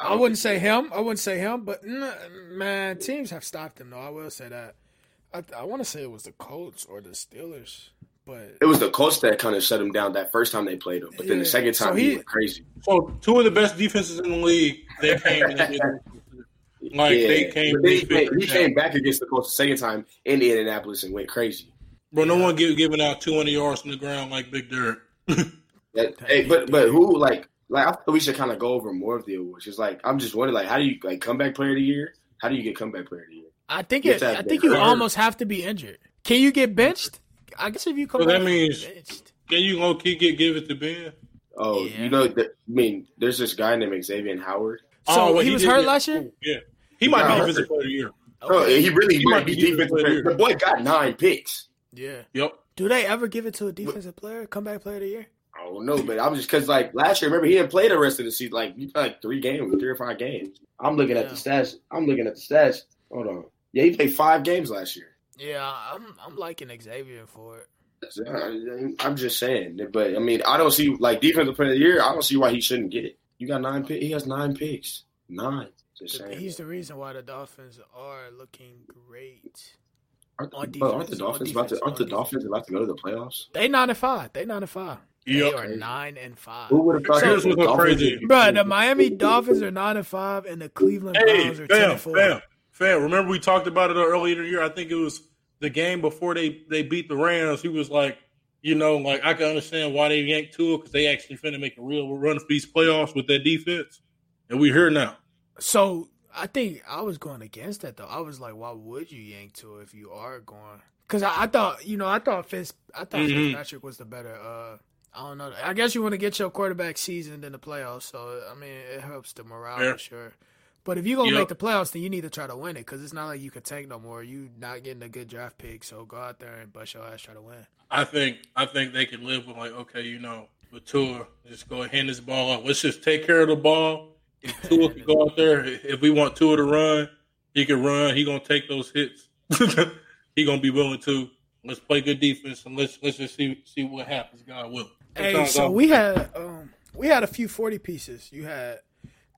Speaker 1: I wouldn't say him. I wouldn't say him, but man, teams have stopped him though. I will say that. I, I want to say it was the Colts or the Steelers, but
Speaker 2: it was the Colts that kind of shut him down that first time they played him. But yeah. then the second time so he, he, went crazy.
Speaker 3: So two of the best defenses in the league, they came. like yeah. they came.
Speaker 2: He, came, he came back against the Colts the second time in Indianapolis and went crazy.
Speaker 3: Bro, no one give, giving out 200 yards from the ground like Big Derrick.
Speaker 2: that, hey, but but who like like I thought we should kind of go over more of the awards. Just like I'm just wondering, like, how do you like comeback player of the year? How do you get comeback player of the year?
Speaker 1: I think it. I think you hurt. almost have to be injured. Can you get benched? I guess if you come,
Speaker 3: so that means benched. can you low key get give it to Ben?
Speaker 2: Oh, yeah. you know, the, I mean, there's this guy named Xavien Howard.
Speaker 1: So oh, well, he, he, was hurt last year.
Speaker 3: Oh, yeah, he, he might be defensive player of the year.
Speaker 2: Okay. Oh, he really he might be defensive player. The boy got nine picks.
Speaker 1: Yeah.
Speaker 3: Yep.
Speaker 1: Do they ever give it to a defensive player, comeback player of the year?
Speaker 2: I don't know, but I'm just because like last year, remember he didn't play the rest of the season. Like you played like three games, three or five games. I'm looking yeah. at the stats. I'm looking at the stats. Hold on. Yeah, he played five games last year.
Speaker 1: Yeah, I'm I'm liking Xavien for it.
Speaker 2: Uh, I'm just saying, but I mean, I don't see like defensive player of the year. I don't see why he shouldn't get it. You got nine picks. He has nine picks. Nine.
Speaker 1: He's the reason why the Dolphins are looking great.
Speaker 2: Aren't, defense, aren't the Dolphins about to? Aren't the Dolphins about to go to the playoffs?
Speaker 1: They nine and five. They nine and five. Yep. They are nine and five.
Speaker 2: Who would have thought?
Speaker 3: Here's what's crazy,
Speaker 1: bro. The Miami Dolphins are nine and five, and the Cleveland hey, Browns are fam, ten and four. Fam,
Speaker 3: fam. Remember we talked about it earlier in the year. I think it was the game before they they beat the Rams. He was like, you know, like I can understand why they yanked Tua because they actually finna make a real run for these playoffs with that defense, and we're here now.
Speaker 1: So I think I was going against that though. I was like, why would you yank Tua if you are going? Because I, I, thought, you know, I thought Fitz, I thought mm-hmm. Fitzpatrick was the better. uh I don't know. I guess you want to get your quarterback seasoned in the playoffs, so I mean, it helps the morale for sure. But if you're gonna yep. make the playoffs, then you need to try to win it because it's not like you can tank no more. You not getting a good draft pick, so go out there and bust your ass try to win.
Speaker 3: I think I think they can live with like, okay, you know, with Tua, just go hand this ball up. Let's just take care of the ball if Tua can go out there, if we want Tua to run, he can run. He gonna take those hits. he gonna be willing to. Let's play good defense and let's let's just see see what happens. God will.
Speaker 1: Hey, so we had um we had a few forty pieces. You had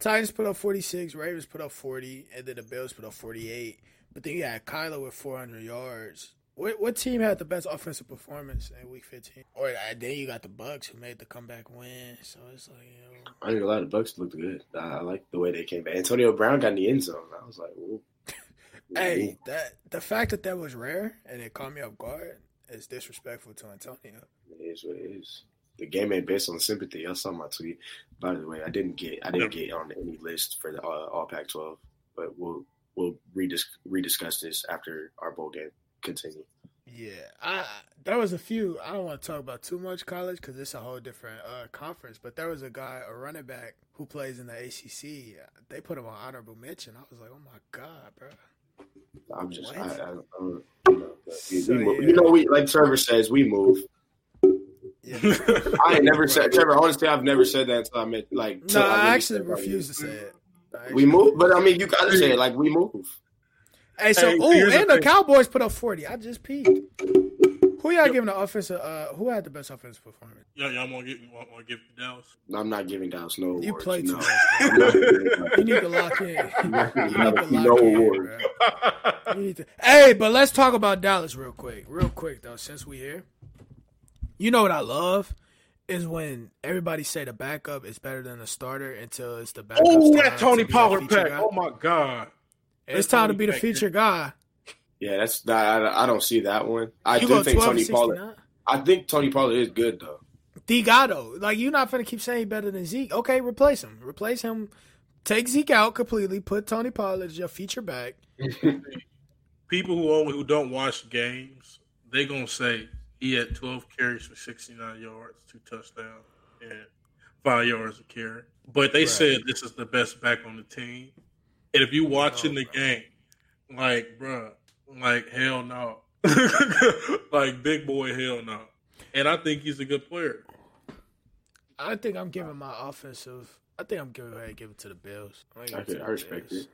Speaker 1: Titans put up forty six, Ravens put up forty, and then the Bills put up forty eight. But then you had Kyler with four hundred yards. What what team had the best offensive performance in Week 15? Or uh, then you got the Bucks who made the comeback win. So it's like, you know,
Speaker 2: I think a lot of Bucks looked good. I, like the way they came back. Antonio Brown got in the end zone. I was like,
Speaker 1: hey, that the fact that that was rare and it caught me off guard is disrespectful to Antonio.
Speaker 2: It is what it is. The game ain't based on sympathy. I saw my tweet. By the way, I didn't get I didn't get on any list for the uh, All Pac-12, but we'll we'll redis- rediscuss this after our bowl game continue.
Speaker 1: Yeah, I there was a few. I don't want to talk about too much college because it's a whole different uh, conference. But there was a guy, a running back, who plays in the ACC. They put him on honorable mention. I was like, oh my god, bro.
Speaker 2: I'm just, I, I, I, you know, we, so, we yeah. you know, we like Trevor says, we move. Yeah. I ain't never said Trevor. Honestly, I've never said that until I met like.
Speaker 1: No, I, I actually refuse to say it.
Speaker 2: We move, but I mean, you gotta say it like we move.
Speaker 1: Hey, so hey, oh, and the, the Cowboys put up forty. I just peed. Who y'all yep. giving the offensive? Uh, who had the best offensive performance?
Speaker 3: Yeah, y'all want to give want, want to give Dallas?
Speaker 2: No, I'm not giving Dallas no
Speaker 1: You
Speaker 2: awards,
Speaker 1: play too
Speaker 2: no.
Speaker 1: much. you need to lock in. You need to lock no in, award. You to, hey, but let's talk about Dallas real quick, real quick though, since we here. You know what I love is when everybody say the backup is better than the starter until it's the backup.
Speaker 3: Oh, that Tony Pollard pack! Guy. Oh my god!
Speaker 1: It's time to be the feature guy.
Speaker 2: Yeah, that's that. I, I don't see that one. I you do think Tony Pollard. I think Tony Pollard is good though.
Speaker 1: D Gatto, like you're not gonna keep saying better than Zeke. Okay, replace him. Replace him. Take Zeke out completely. Put Tony Pollard as your feature back.
Speaker 3: People who only who don't watch games, they gonna say he had 12 carries for 69 yards, two touchdowns, and five yards a carry. But they right. said this is the best back on the team. And if you watching oh, the game, like, bro, like hell no, like big boy, hell no. And I think he's a good player.
Speaker 1: I think I'm giving my offensive. I think I'm giving ahead give it to the Bills.
Speaker 2: i okay, I respect
Speaker 1: Bills. it.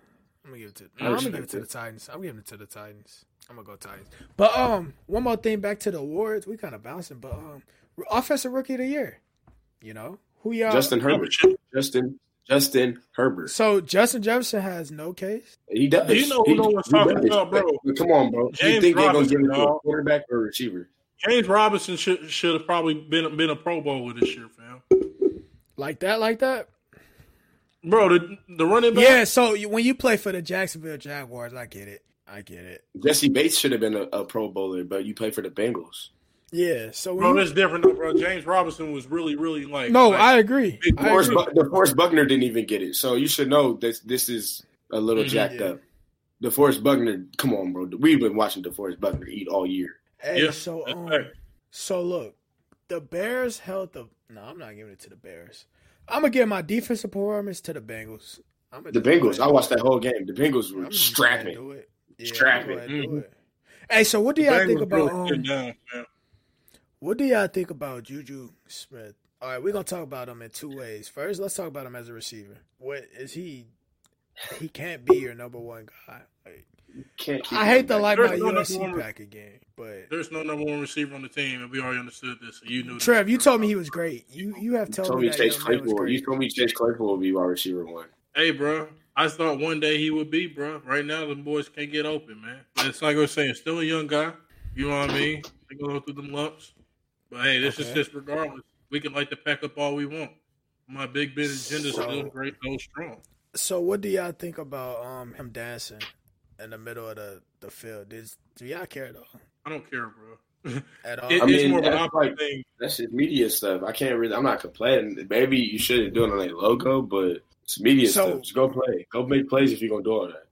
Speaker 1: I'm gonna give it to. No, I'm gonna give it to the Titans. I'm giving it to the Titans. I'm gonna go Titans. But um, one more thing back to the awards. We kind of bouncing, but um, offensive rookie of the year. You know who y'all?
Speaker 2: Justin Herbert. Justin Justin Herbert.
Speaker 1: So Justin Jefferson has no case.
Speaker 2: He does.
Speaker 3: You know who no one's talking about, bro?
Speaker 2: Come on, bro.
Speaker 3: James
Speaker 2: you think
Speaker 3: they're
Speaker 2: gonna give it to a quarterback or a receiver?
Speaker 3: James Robinson should should have probably been been a Pro Bowler this year, fam.
Speaker 1: Like that, like that.
Speaker 3: Bro, the the running back.
Speaker 1: Yeah, so when you play for the Jacksonville Jaguars, I get it. I get it.
Speaker 2: Jessie Bates should have been a, a Pro Bowler, but you play for the Bengals.
Speaker 1: Yeah, so
Speaker 3: bro, that's different though, bro. James Robinson was really, really like.
Speaker 1: No,
Speaker 3: like,
Speaker 1: I agree.
Speaker 2: DeForest, Bu- DeForest Buckner didn't even get it, so you should know this. This is a little mm-hmm, jacked yeah. up. DeForest Buckner, come on, bro. We've been watching the DeForest Buckner eat all year.
Speaker 1: Hey, yeah, so um, right. so look, the Bears held the. No, I'm not giving it to the Bears. I'm gonna give my defensive performance to the Bengals.
Speaker 2: the Bengals. I watched that whole game. The Bengals were strapping, yeah, strapping.
Speaker 1: Mm-hmm. Hey, so what do y'all think about? Um, down, what do y'all think about Juju Smith? All right, we're gonna talk about him in two ways. First, let's talk about him as a receiver. What is he? He can't be your number one guy. Like, I hate to like my no USC pack again, but
Speaker 3: there's no number one receiver on the team, and we already understood this. So you knew.
Speaker 1: Trev, you told me he was great. You you have told, told me,
Speaker 2: me Chase Claypool. You told me Chase Claypool would be wide receiver one.
Speaker 3: Hey, bro, I thought one day he would be, bro. Right now, the boys can't get open, man. It's like I was saying, still a young guy. You know what I mean? They go through them lumps. But hey, this okay. is just regardless. We can like to pack up all we want. My big bit agenda so, still great, go strong.
Speaker 1: So, what do y'all think about um him dancing in the middle of the, the field? Does, do y'all care at all?
Speaker 3: I don't care, bro.
Speaker 1: at all.
Speaker 2: It, I mean, more that's, like, thing. that's just media stuff. I can't really. I'm not complaining. Maybe you shouldn't do it on a logo, but it's media so, stuff. Just go play. Go make plays if you're gonna do all that.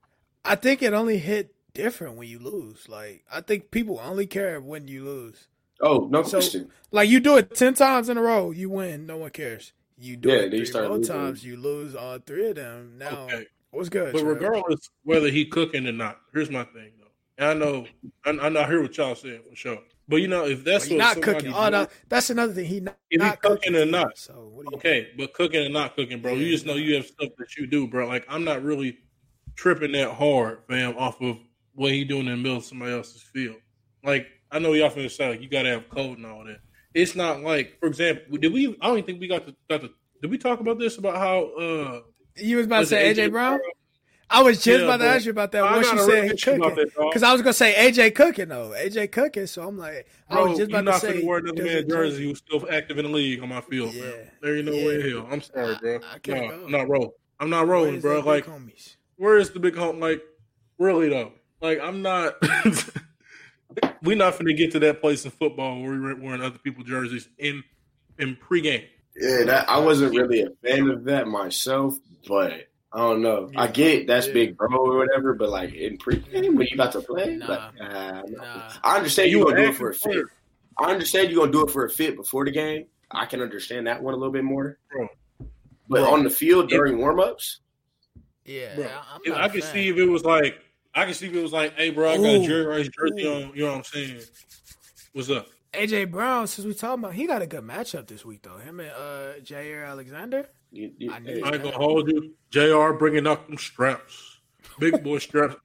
Speaker 1: I think it only hit different when you lose. Like I think people only care when you lose.
Speaker 2: Oh, no so, question.
Speaker 1: Like you do it ten times in a row, you win. No one cares. You do yeah, it three more times, you lose all three of them. Now, okay. what's good?
Speaker 3: But regardless whether he cooking or not, here's my thing though. And I know, I, I know, I hear what y'all saying for sure. But you know, if that's
Speaker 1: well, not cooking, oh no, that's another thing. He not,
Speaker 3: if
Speaker 1: not
Speaker 3: cooking, cooking or not. So okay, but cooking and not cooking, bro. You just know you have stuff that you do, bro. Like I'm not really tripping that hard, fam, off of what he doing in the middle of somebody else's field. Like I know y'all finna say like you gotta have code and all that. It's not like, for example, did we? I don't even think we got to got to. Did we talk about this about how? uh
Speaker 1: You was about to say AJ, Brown? Brown? I was just yeah, about to ask you about that. What you said cooking? Because I was gonna say AJ cooking though. AJ cooking. So I'm like,
Speaker 3: Bro,
Speaker 1: I was just about
Speaker 3: to
Speaker 1: say.
Speaker 3: You're not Wear another man jersey who's still active in the league on my field. Yeah, man. there ain't no yeah. way in hell. I'm sorry, bro. I, I no, I'm not rolling. I'm not rolling, bro. Like, where is the big home? Like, really though? Like, I'm not. we're not going to get to that place in football where we're wearing other people's jerseys in in pregame.
Speaker 2: Yeah, that, I wasn't really a fan of that myself, but I don't know. Yeah, I get that's yeah. big bro or whatever, but like in pregame when you about to play, nah, like, nah, nah. I understand you, gonna do it for a fit. I understand you're gonna do it for a fit before the game. I can understand that one a little bit more. Bro. But bro. on the field during warm ups,
Speaker 1: yeah,
Speaker 3: bro, I can see if it was like I can see if it was like, hey, bro, I got Ooh. a Jerry Rice jersey on. You know what I'm saying? What's up?
Speaker 1: AJ Brown, since we talking about, he got a good matchup this week though. Him and uh, Jaire Alexander.
Speaker 3: You, you, I, I ain't gonna hold you. Jr. bringing up them straps, big boy straps,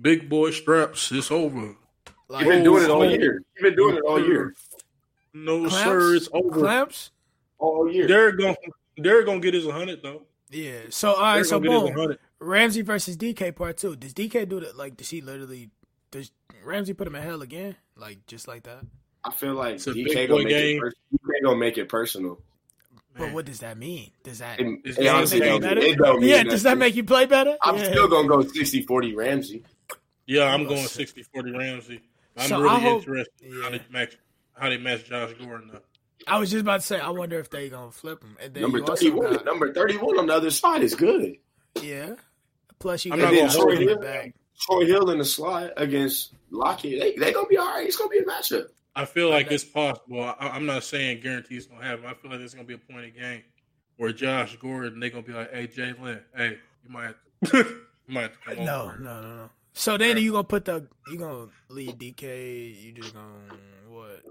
Speaker 3: big boy straps. It's over.
Speaker 2: Like, You've been doing it oh, all year. You've been doing it all year.
Speaker 3: No Clamps? sir, it's over.
Speaker 1: Clamps
Speaker 2: all year.
Speaker 3: They're gonna they're gonna get his hundred though.
Speaker 1: Yeah. So all right. So boom. Ramsey versus DK part two. Does DK do that? Like, does he literally? Does Ramsey put him in hell again? Like, just like that?
Speaker 2: I feel like DK gonna, make it pers- DK gonna make it personal.
Speaker 1: But what does that mean? Does that, it, does it honestly make you better? It yeah, does that make you play better?
Speaker 2: I'm
Speaker 1: yeah.
Speaker 2: still gonna go 60-40 Ramsey.
Speaker 3: Yeah, I'm oh, going 60-40 Ramsey. I'm so really hope, interested yeah. how they match how they match Josh Gordon up.
Speaker 1: I was just about to say, I wonder if they gonna flip him. And then
Speaker 2: number thirty one, got, number thirty one on the other side is good.
Speaker 1: Yeah, Plus, you
Speaker 2: I'm not gonna Troy Hill, back. Troy Hill in the slot against Lockett. They they gonna be all right. It's gonna be a matchup.
Speaker 3: I feel like it's possible. I, am not saying guarantees gonna happen. I feel like it's gonna be a point of game where Josh Gordon they're gonna be like, "Hey, Jalen, hey, you might have to, you might come
Speaker 1: no,
Speaker 3: over.
Speaker 1: No, no, no. So then you gonna put the you gonna lead DK? You just gonna what?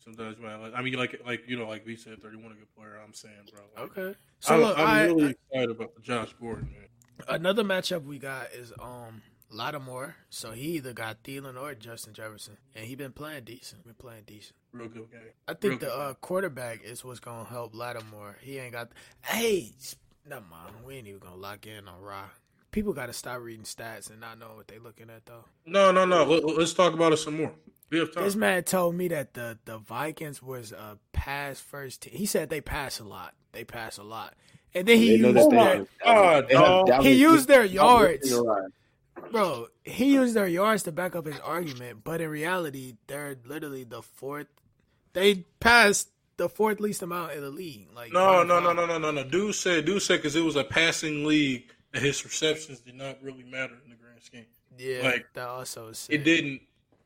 Speaker 3: Sometimes, man. Like, I mean, like, like you know, like we said, thirty-one a good player. I'm saying, bro.
Speaker 1: Like, okay.
Speaker 3: So I'm, look, I'm I, really I, excited about Josh Gordon, man.
Speaker 1: Another matchup we got is um Lattimore. So he either got Thielen or Justin Jefferson, and he been playing decent. Been playing decent.
Speaker 3: Real good game.
Speaker 1: I think Real the uh, quarterback is what's gonna help Lattimore. He ain't got. Hey, never mind. We ain't even gonna lock in on Ra. People got to stop reading stats and not knowing what they looking at though.
Speaker 3: No, no, no. Let, us talk about it some more.
Speaker 1: This man told me that the the Vikings was a pass first team. He said they pass a lot. They pass a lot, and then he used their, oh, he used their yards. Bro, he used their yards to back up his argument, but in reality, they're literally the fourth. They passed the fourth least amount in the league. Like
Speaker 3: no, no, no, no, no, no, no. Dude said, dude said, because it was a passing league, and his receptions did not really matter in the grand scheme.
Speaker 1: Yeah, like that also.
Speaker 3: It didn't.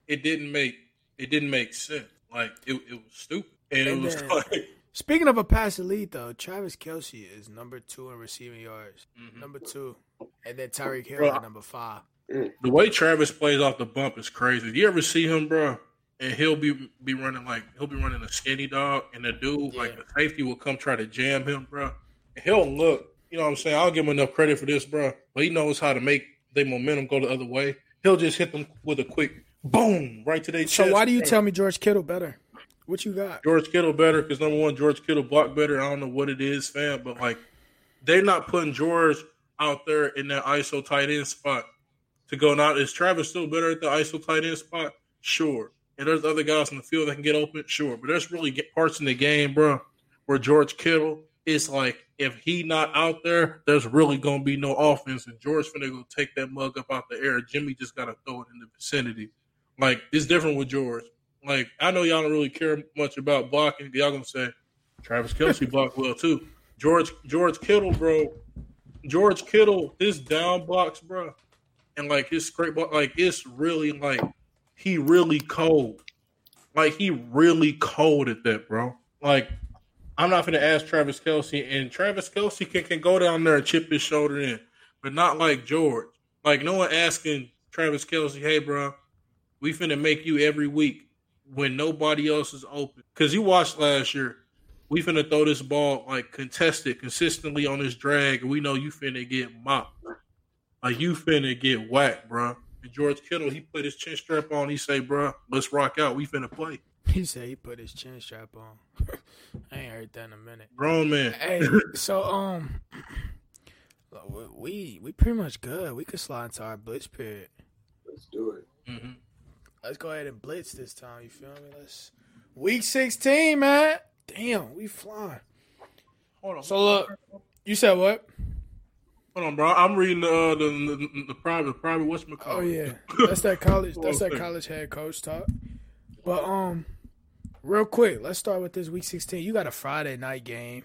Speaker 3: It didn't make. It didn't make sense. Like it, it was stupid, and, and it was then, like.
Speaker 1: Speaking of a pass elite, though, Travis Kelce is number two in receiving yards. Mm-hmm. Number two, and then Tyreek Hill bro, number five.
Speaker 3: The way Travis plays off the bump is crazy. Do you ever see him, bro? And he'll be be running like he'll be running a skinny dog, and the dude yeah. like the safety will come try to jam him, bro. And he'll look. You know what I'm saying? I'll give him enough credit for this, bro. But he knows how to make the momentum go the other way. He'll just hit them with a quick boom right to their chest.
Speaker 1: So why do you tell me George Kittle better? What you got?
Speaker 3: George Kittle better because number one, George Kittle block better. I don't know what it is, fam, but like they're not putting George out there in that ISO tight end spot to go. Now is Travis still better at the ISO tight end spot? Sure. And there's other guys in the field that can get open, sure. But there's really parts in the game, bro, where George Kittle is like, if he not out there, there's really gonna be no offense, and George finna go take that mug up out the air. Jimmy just gotta throw it in the vicinity. Like it's different with George. Like I know y'all don't really care much about blocking. Y'all gonna say Travis Kelce blocked well too. George George Kittle, bro. George Kittle, his down blocks, bro, and like his straight block, like it's really like he really cold. Like he really cold at that, bro. Like I'm not gonna ask Travis Kelce, and Travis Kelce can, can go down there and chip his shoulder in, but not like George. Like no one asking Travis Kelce, hey, bro, we finna make you every week when nobody else is open. Because you watched last year, we finna throw this ball like contested consistently on this drag, and we know you finna get mopped. Like you finna get whacked, bro. And George Kittle, he put his chin strap on. He say, bro, let's rock out. We finna play.
Speaker 1: He said he put his chin strap on. I ain't heard that in a minute.
Speaker 3: Grown man.
Speaker 1: Hey, so um, we we pretty much good. We could slide into our blitz period.
Speaker 2: Let's do it. Mm-hmm.
Speaker 1: Let's go ahead and blitz this time. You feel me? Let's week sixteen, man. Damn, we flying. Hold on. So look, you said what?
Speaker 3: Hold on, bro. I'm reading the uh, the, the, the private private what's my call?
Speaker 1: Oh yeah, that's that college. that's that college head coach talk. But um, real quick, let's start with this week 16. You got a Friday night game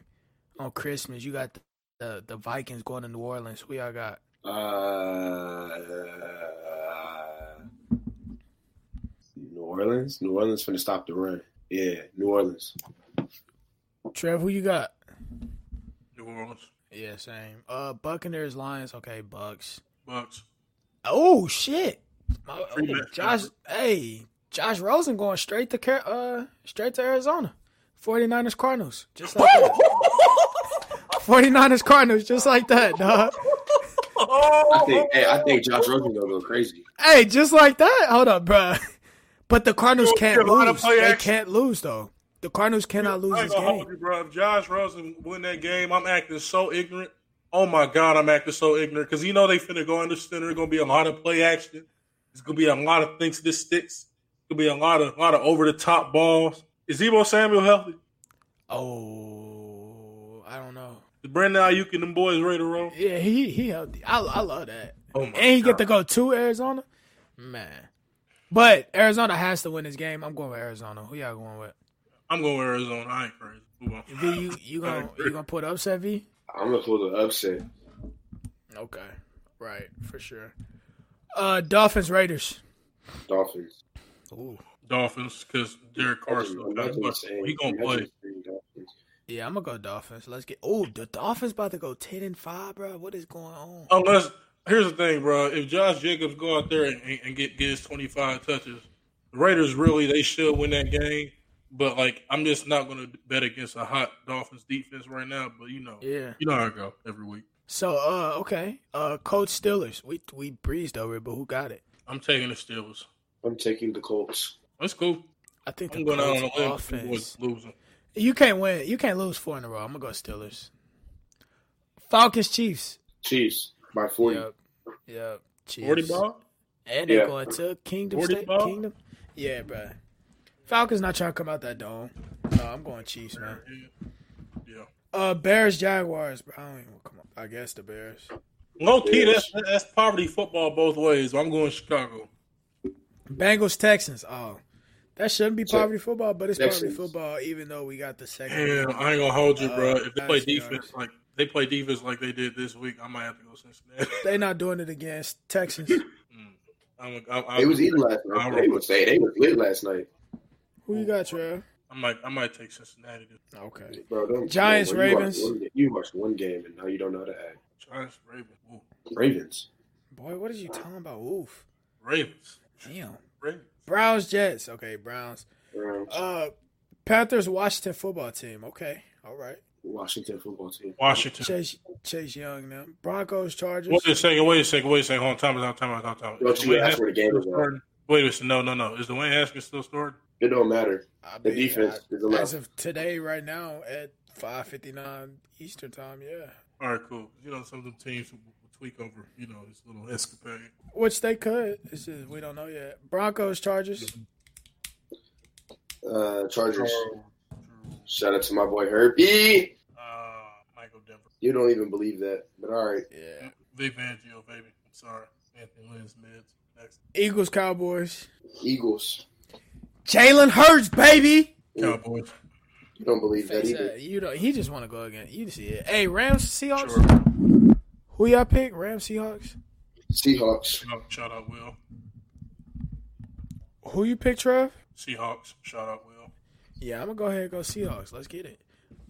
Speaker 1: on Christmas. You got the the, the Vikings going to New Orleans. Who y'all got? Uh,
Speaker 2: Orleans. New Orleans finna stop the run. Yeah, New Orleans.
Speaker 1: Trev, who you got?
Speaker 3: New Orleans.
Speaker 1: Yeah, same. Uh, Buccaneers, Lions. Okay, Bucks.
Speaker 3: Bucks.
Speaker 1: Oh shit! oh, Josh, hey, Josh Rosen going straight to uh straight to Arizona. 49ers Cardinals, just like that. 49ers Cardinals, just like that, dog.
Speaker 2: I think, hey, I think Josh Rosen gonna go crazy.
Speaker 1: Hey, just like that. Hold up, bro. But the Cardinals can't lose. They action. can't lose though. The Cardinals cannot lose this game. You,
Speaker 3: bro. If Josh Rosen win that game, I'm acting so ignorant. Oh my god, I'm acting so ignorant because you know they finna go under center. It's gonna be a lot of play action. It's gonna be a lot of things this sticks. It's gonna be a lot of a lot of over the top balls. Is Deebo Samuel healthy?
Speaker 1: Oh, I don't know.
Speaker 3: Is Brandon Aiyuk and them boys ready to roll?
Speaker 1: Yeah, he he healthy. I I love that. Oh and he god. get to go to Arizona. Man, but Arizona has to win this game. I'm going with Arizona. Who y'all going with?
Speaker 3: I'm going with Arizona. I ain't crazy.
Speaker 1: V, you you gonna you gonna put upset
Speaker 2: V? I'm gonna put the upset.
Speaker 1: Okay, right for sure. Uh, Dolphins Raiders.
Speaker 2: Dolphins.
Speaker 3: Ooh. Dolphins because Derek Carson. he gonna play.
Speaker 1: Yeah, I'm gonna go Dolphins. Let's get. Oh, the Dolphins about to go ten and five, bro. What is going on?
Speaker 3: Unless here's the thing, bro. If Josh Jacobs go out there and, and get, get his 25 touches, the Raiders really they should win that game. But like, I'm just not going to bet against a hot Dolphins defense right now. But you know,
Speaker 1: yeah,
Speaker 3: you know how I go every week.
Speaker 1: So, uh, okay, uh, Colts Steelers. We we breezed over it, but who got it?
Speaker 3: I'm taking the Steelers.
Speaker 2: I'm taking the Colts.
Speaker 3: That's cool.
Speaker 1: I think the
Speaker 3: I'm going out on
Speaker 1: Colts
Speaker 3: a
Speaker 1: offense.
Speaker 3: Losing.
Speaker 1: You can't win. You can't lose four in a row. I'm gonna go Steelers. Falcons Chiefs.
Speaker 2: Chiefs by 40.
Speaker 1: Yep. Yep. Chiefs.
Speaker 3: Forty ball.
Speaker 1: And they're
Speaker 2: Yeah.
Speaker 1: going to Kingdom
Speaker 3: 40
Speaker 1: State.
Speaker 3: ball?
Speaker 1: Kingdom. Yeah, bro. Falcons not trying to come out that dome. No, I'm going Chiefs, man.
Speaker 3: Yeah.
Speaker 1: Uh, Bears Jaguars, bro. I don't even come up. I guess the Bears.
Speaker 3: Low key, that's that's poverty football both ways. I'm going Chicago.
Speaker 1: Bengals Texans. Oh, that shouldn't be
Speaker 2: Te-
Speaker 1: poverty football, but it's poverty football. Even though we got the second.
Speaker 3: Damn, I ain't gonna hold you, bro.
Speaker 1: Uh,
Speaker 3: If they play defense
Speaker 1: yards.
Speaker 3: like they play defense like they did this week, I might have to go Cincinnati.
Speaker 1: They're not doing it against Texans.
Speaker 3: I'm, I'm, I'm,
Speaker 2: They was eating last night.
Speaker 3: I'll
Speaker 2: They
Speaker 3: roll
Speaker 2: was say they was lit last night,
Speaker 1: Who you got, Trev?
Speaker 3: I might, I might take Cincinnati. This
Speaker 1: Okay.
Speaker 2: bro. Don't,
Speaker 1: Giants,
Speaker 2: bro, you
Speaker 1: Ravens.
Speaker 2: watched one- You watched one game and now you don't know how to act.
Speaker 3: Giants, Ravens, Ooh.
Speaker 2: Ravens.
Speaker 1: Boy, what are you talking about? Oof.
Speaker 3: Ravens,
Speaker 1: Damn.
Speaker 3: Ravens.
Speaker 1: Browns Jets. Okay, Browns.
Speaker 2: Browns.
Speaker 1: Uh, Panthers Washington football team. Okay. All right.
Speaker 2: Washington football team.
Speaker 3: Washington.
Speaker 1: Chase Chase Young now. Broncos Chargers.
Speaker 3: Wait a second. Wait a second. Wait a second. Hold on. Time out. Time out. Time out. Time.
Speaker 2: Don't
Speaker 3: Is
Speaker 2: you
Speaker 3: Dwayne
Speaker 2: ask where the game is at.
Speaker 3: Wait a second. No, no, no. Is Dwayne Haskins still starting?
Speaker 2: It don't matter.
Speaker 1: I
Speaker 2: The
Speaker 1: mean,
Speaker 2: defense
Speaker 1: I-
Speaker 2: is allowed.
Speaker 1: as of today, right now at five fifty nine Eastern time. Yeah,
Speaker 3: All right, cool. You know, some of the teams will, will tweak over. You know, this little escapade.
Speaker 1: which they could. It's just we don't know yet. Broncos Chargers.
Speaker 2: Uh, Chargers. Shout out to my boy Herbie.
Speaker 3: Uh, Michael Denver.
Speaker 2: You don't even believe that, but all right.
Speaker 1: Yeah.
Speaker 3: Vic Fangio, baby. I'm sorry. Anthony Lynn's mids. Next.
Speaker 1: Eagles Cowboys.
Speaker 2: Eagles.
Speaker 1: Jalen Hurts, baby.
Speaker 3: Cowboys.
Speaker 2: You don't believe that either.
Speaker 1: that. You don't. He just want to go again. You see it. Hey, Rams Seahawks.
Speaker 3: Sure.
Speaker 1: Who y'all pick? Rams Seahawks.
Speaker 2: Seahawks.
Speaker 3: Shout out, shout out Will.
Speaker 1: Who you pick, Trev?
Speaker 3: Seahawks. Shout out Will.
Speaker 1: Yeah, I'm gonna go ahead and go Seahawks. Let's get it.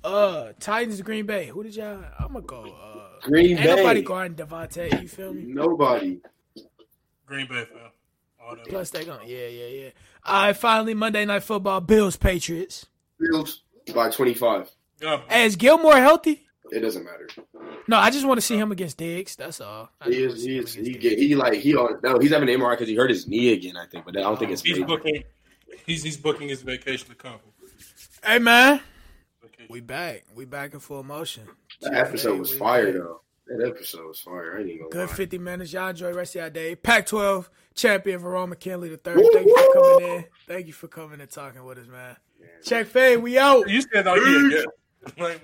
Speaker 1: Uh, Titans Green Bay. Who did y'all? I'm gonna go. Uh,
Speaker 2: Green
Speaker 1: ain't
Speaker 2: Bay.
Speaker 1: nobody guarding Davante. You feel me?
Speaker 2: Nobody.
Speaker 3: Green Bay fan. All that.
Speaker 1: Plus they gonna. Yeah, yeah, yeah. All right, finally Monday Night Football. Bills Patriots.
Speaker 2: Bills by 25.
Speaker 3: Yeah,
Speaker 1: Hey, is Gilmore healthy?
Speaker 2: It doesn't matter.
Speaker 1: No, I just want to see him against Diggs. That's all. I
Speaker 2: He is. He is. He get. He like. He. No, he's having an MRI because he hurt his knee again. I think, but I don't think it's.
Speaker 3: he's
Speaker 2: major.
Speaker 3: booking. He's he's booking his vacation to come.
Speaker 1: Diggs. Hey man, we back. We back in full motion.
Speaker 2: That episode was
Speaker 1: We
Speaker 2: fire
Speaker 1: back.
Speaker 2: though. That episode was fire. I ain't even gonna
Speaker 1: Good
Speaker 2: lie.
Speaker 1: 50 minutes. Y'all enjoy the rest of your day. Pac 12 champion Verone McKinley the third. Thank you for coming in. Thank you for coming and talking with us, man. Check fade. We out.
Speaker 3: You said, "Oh yeah, yeah." Like,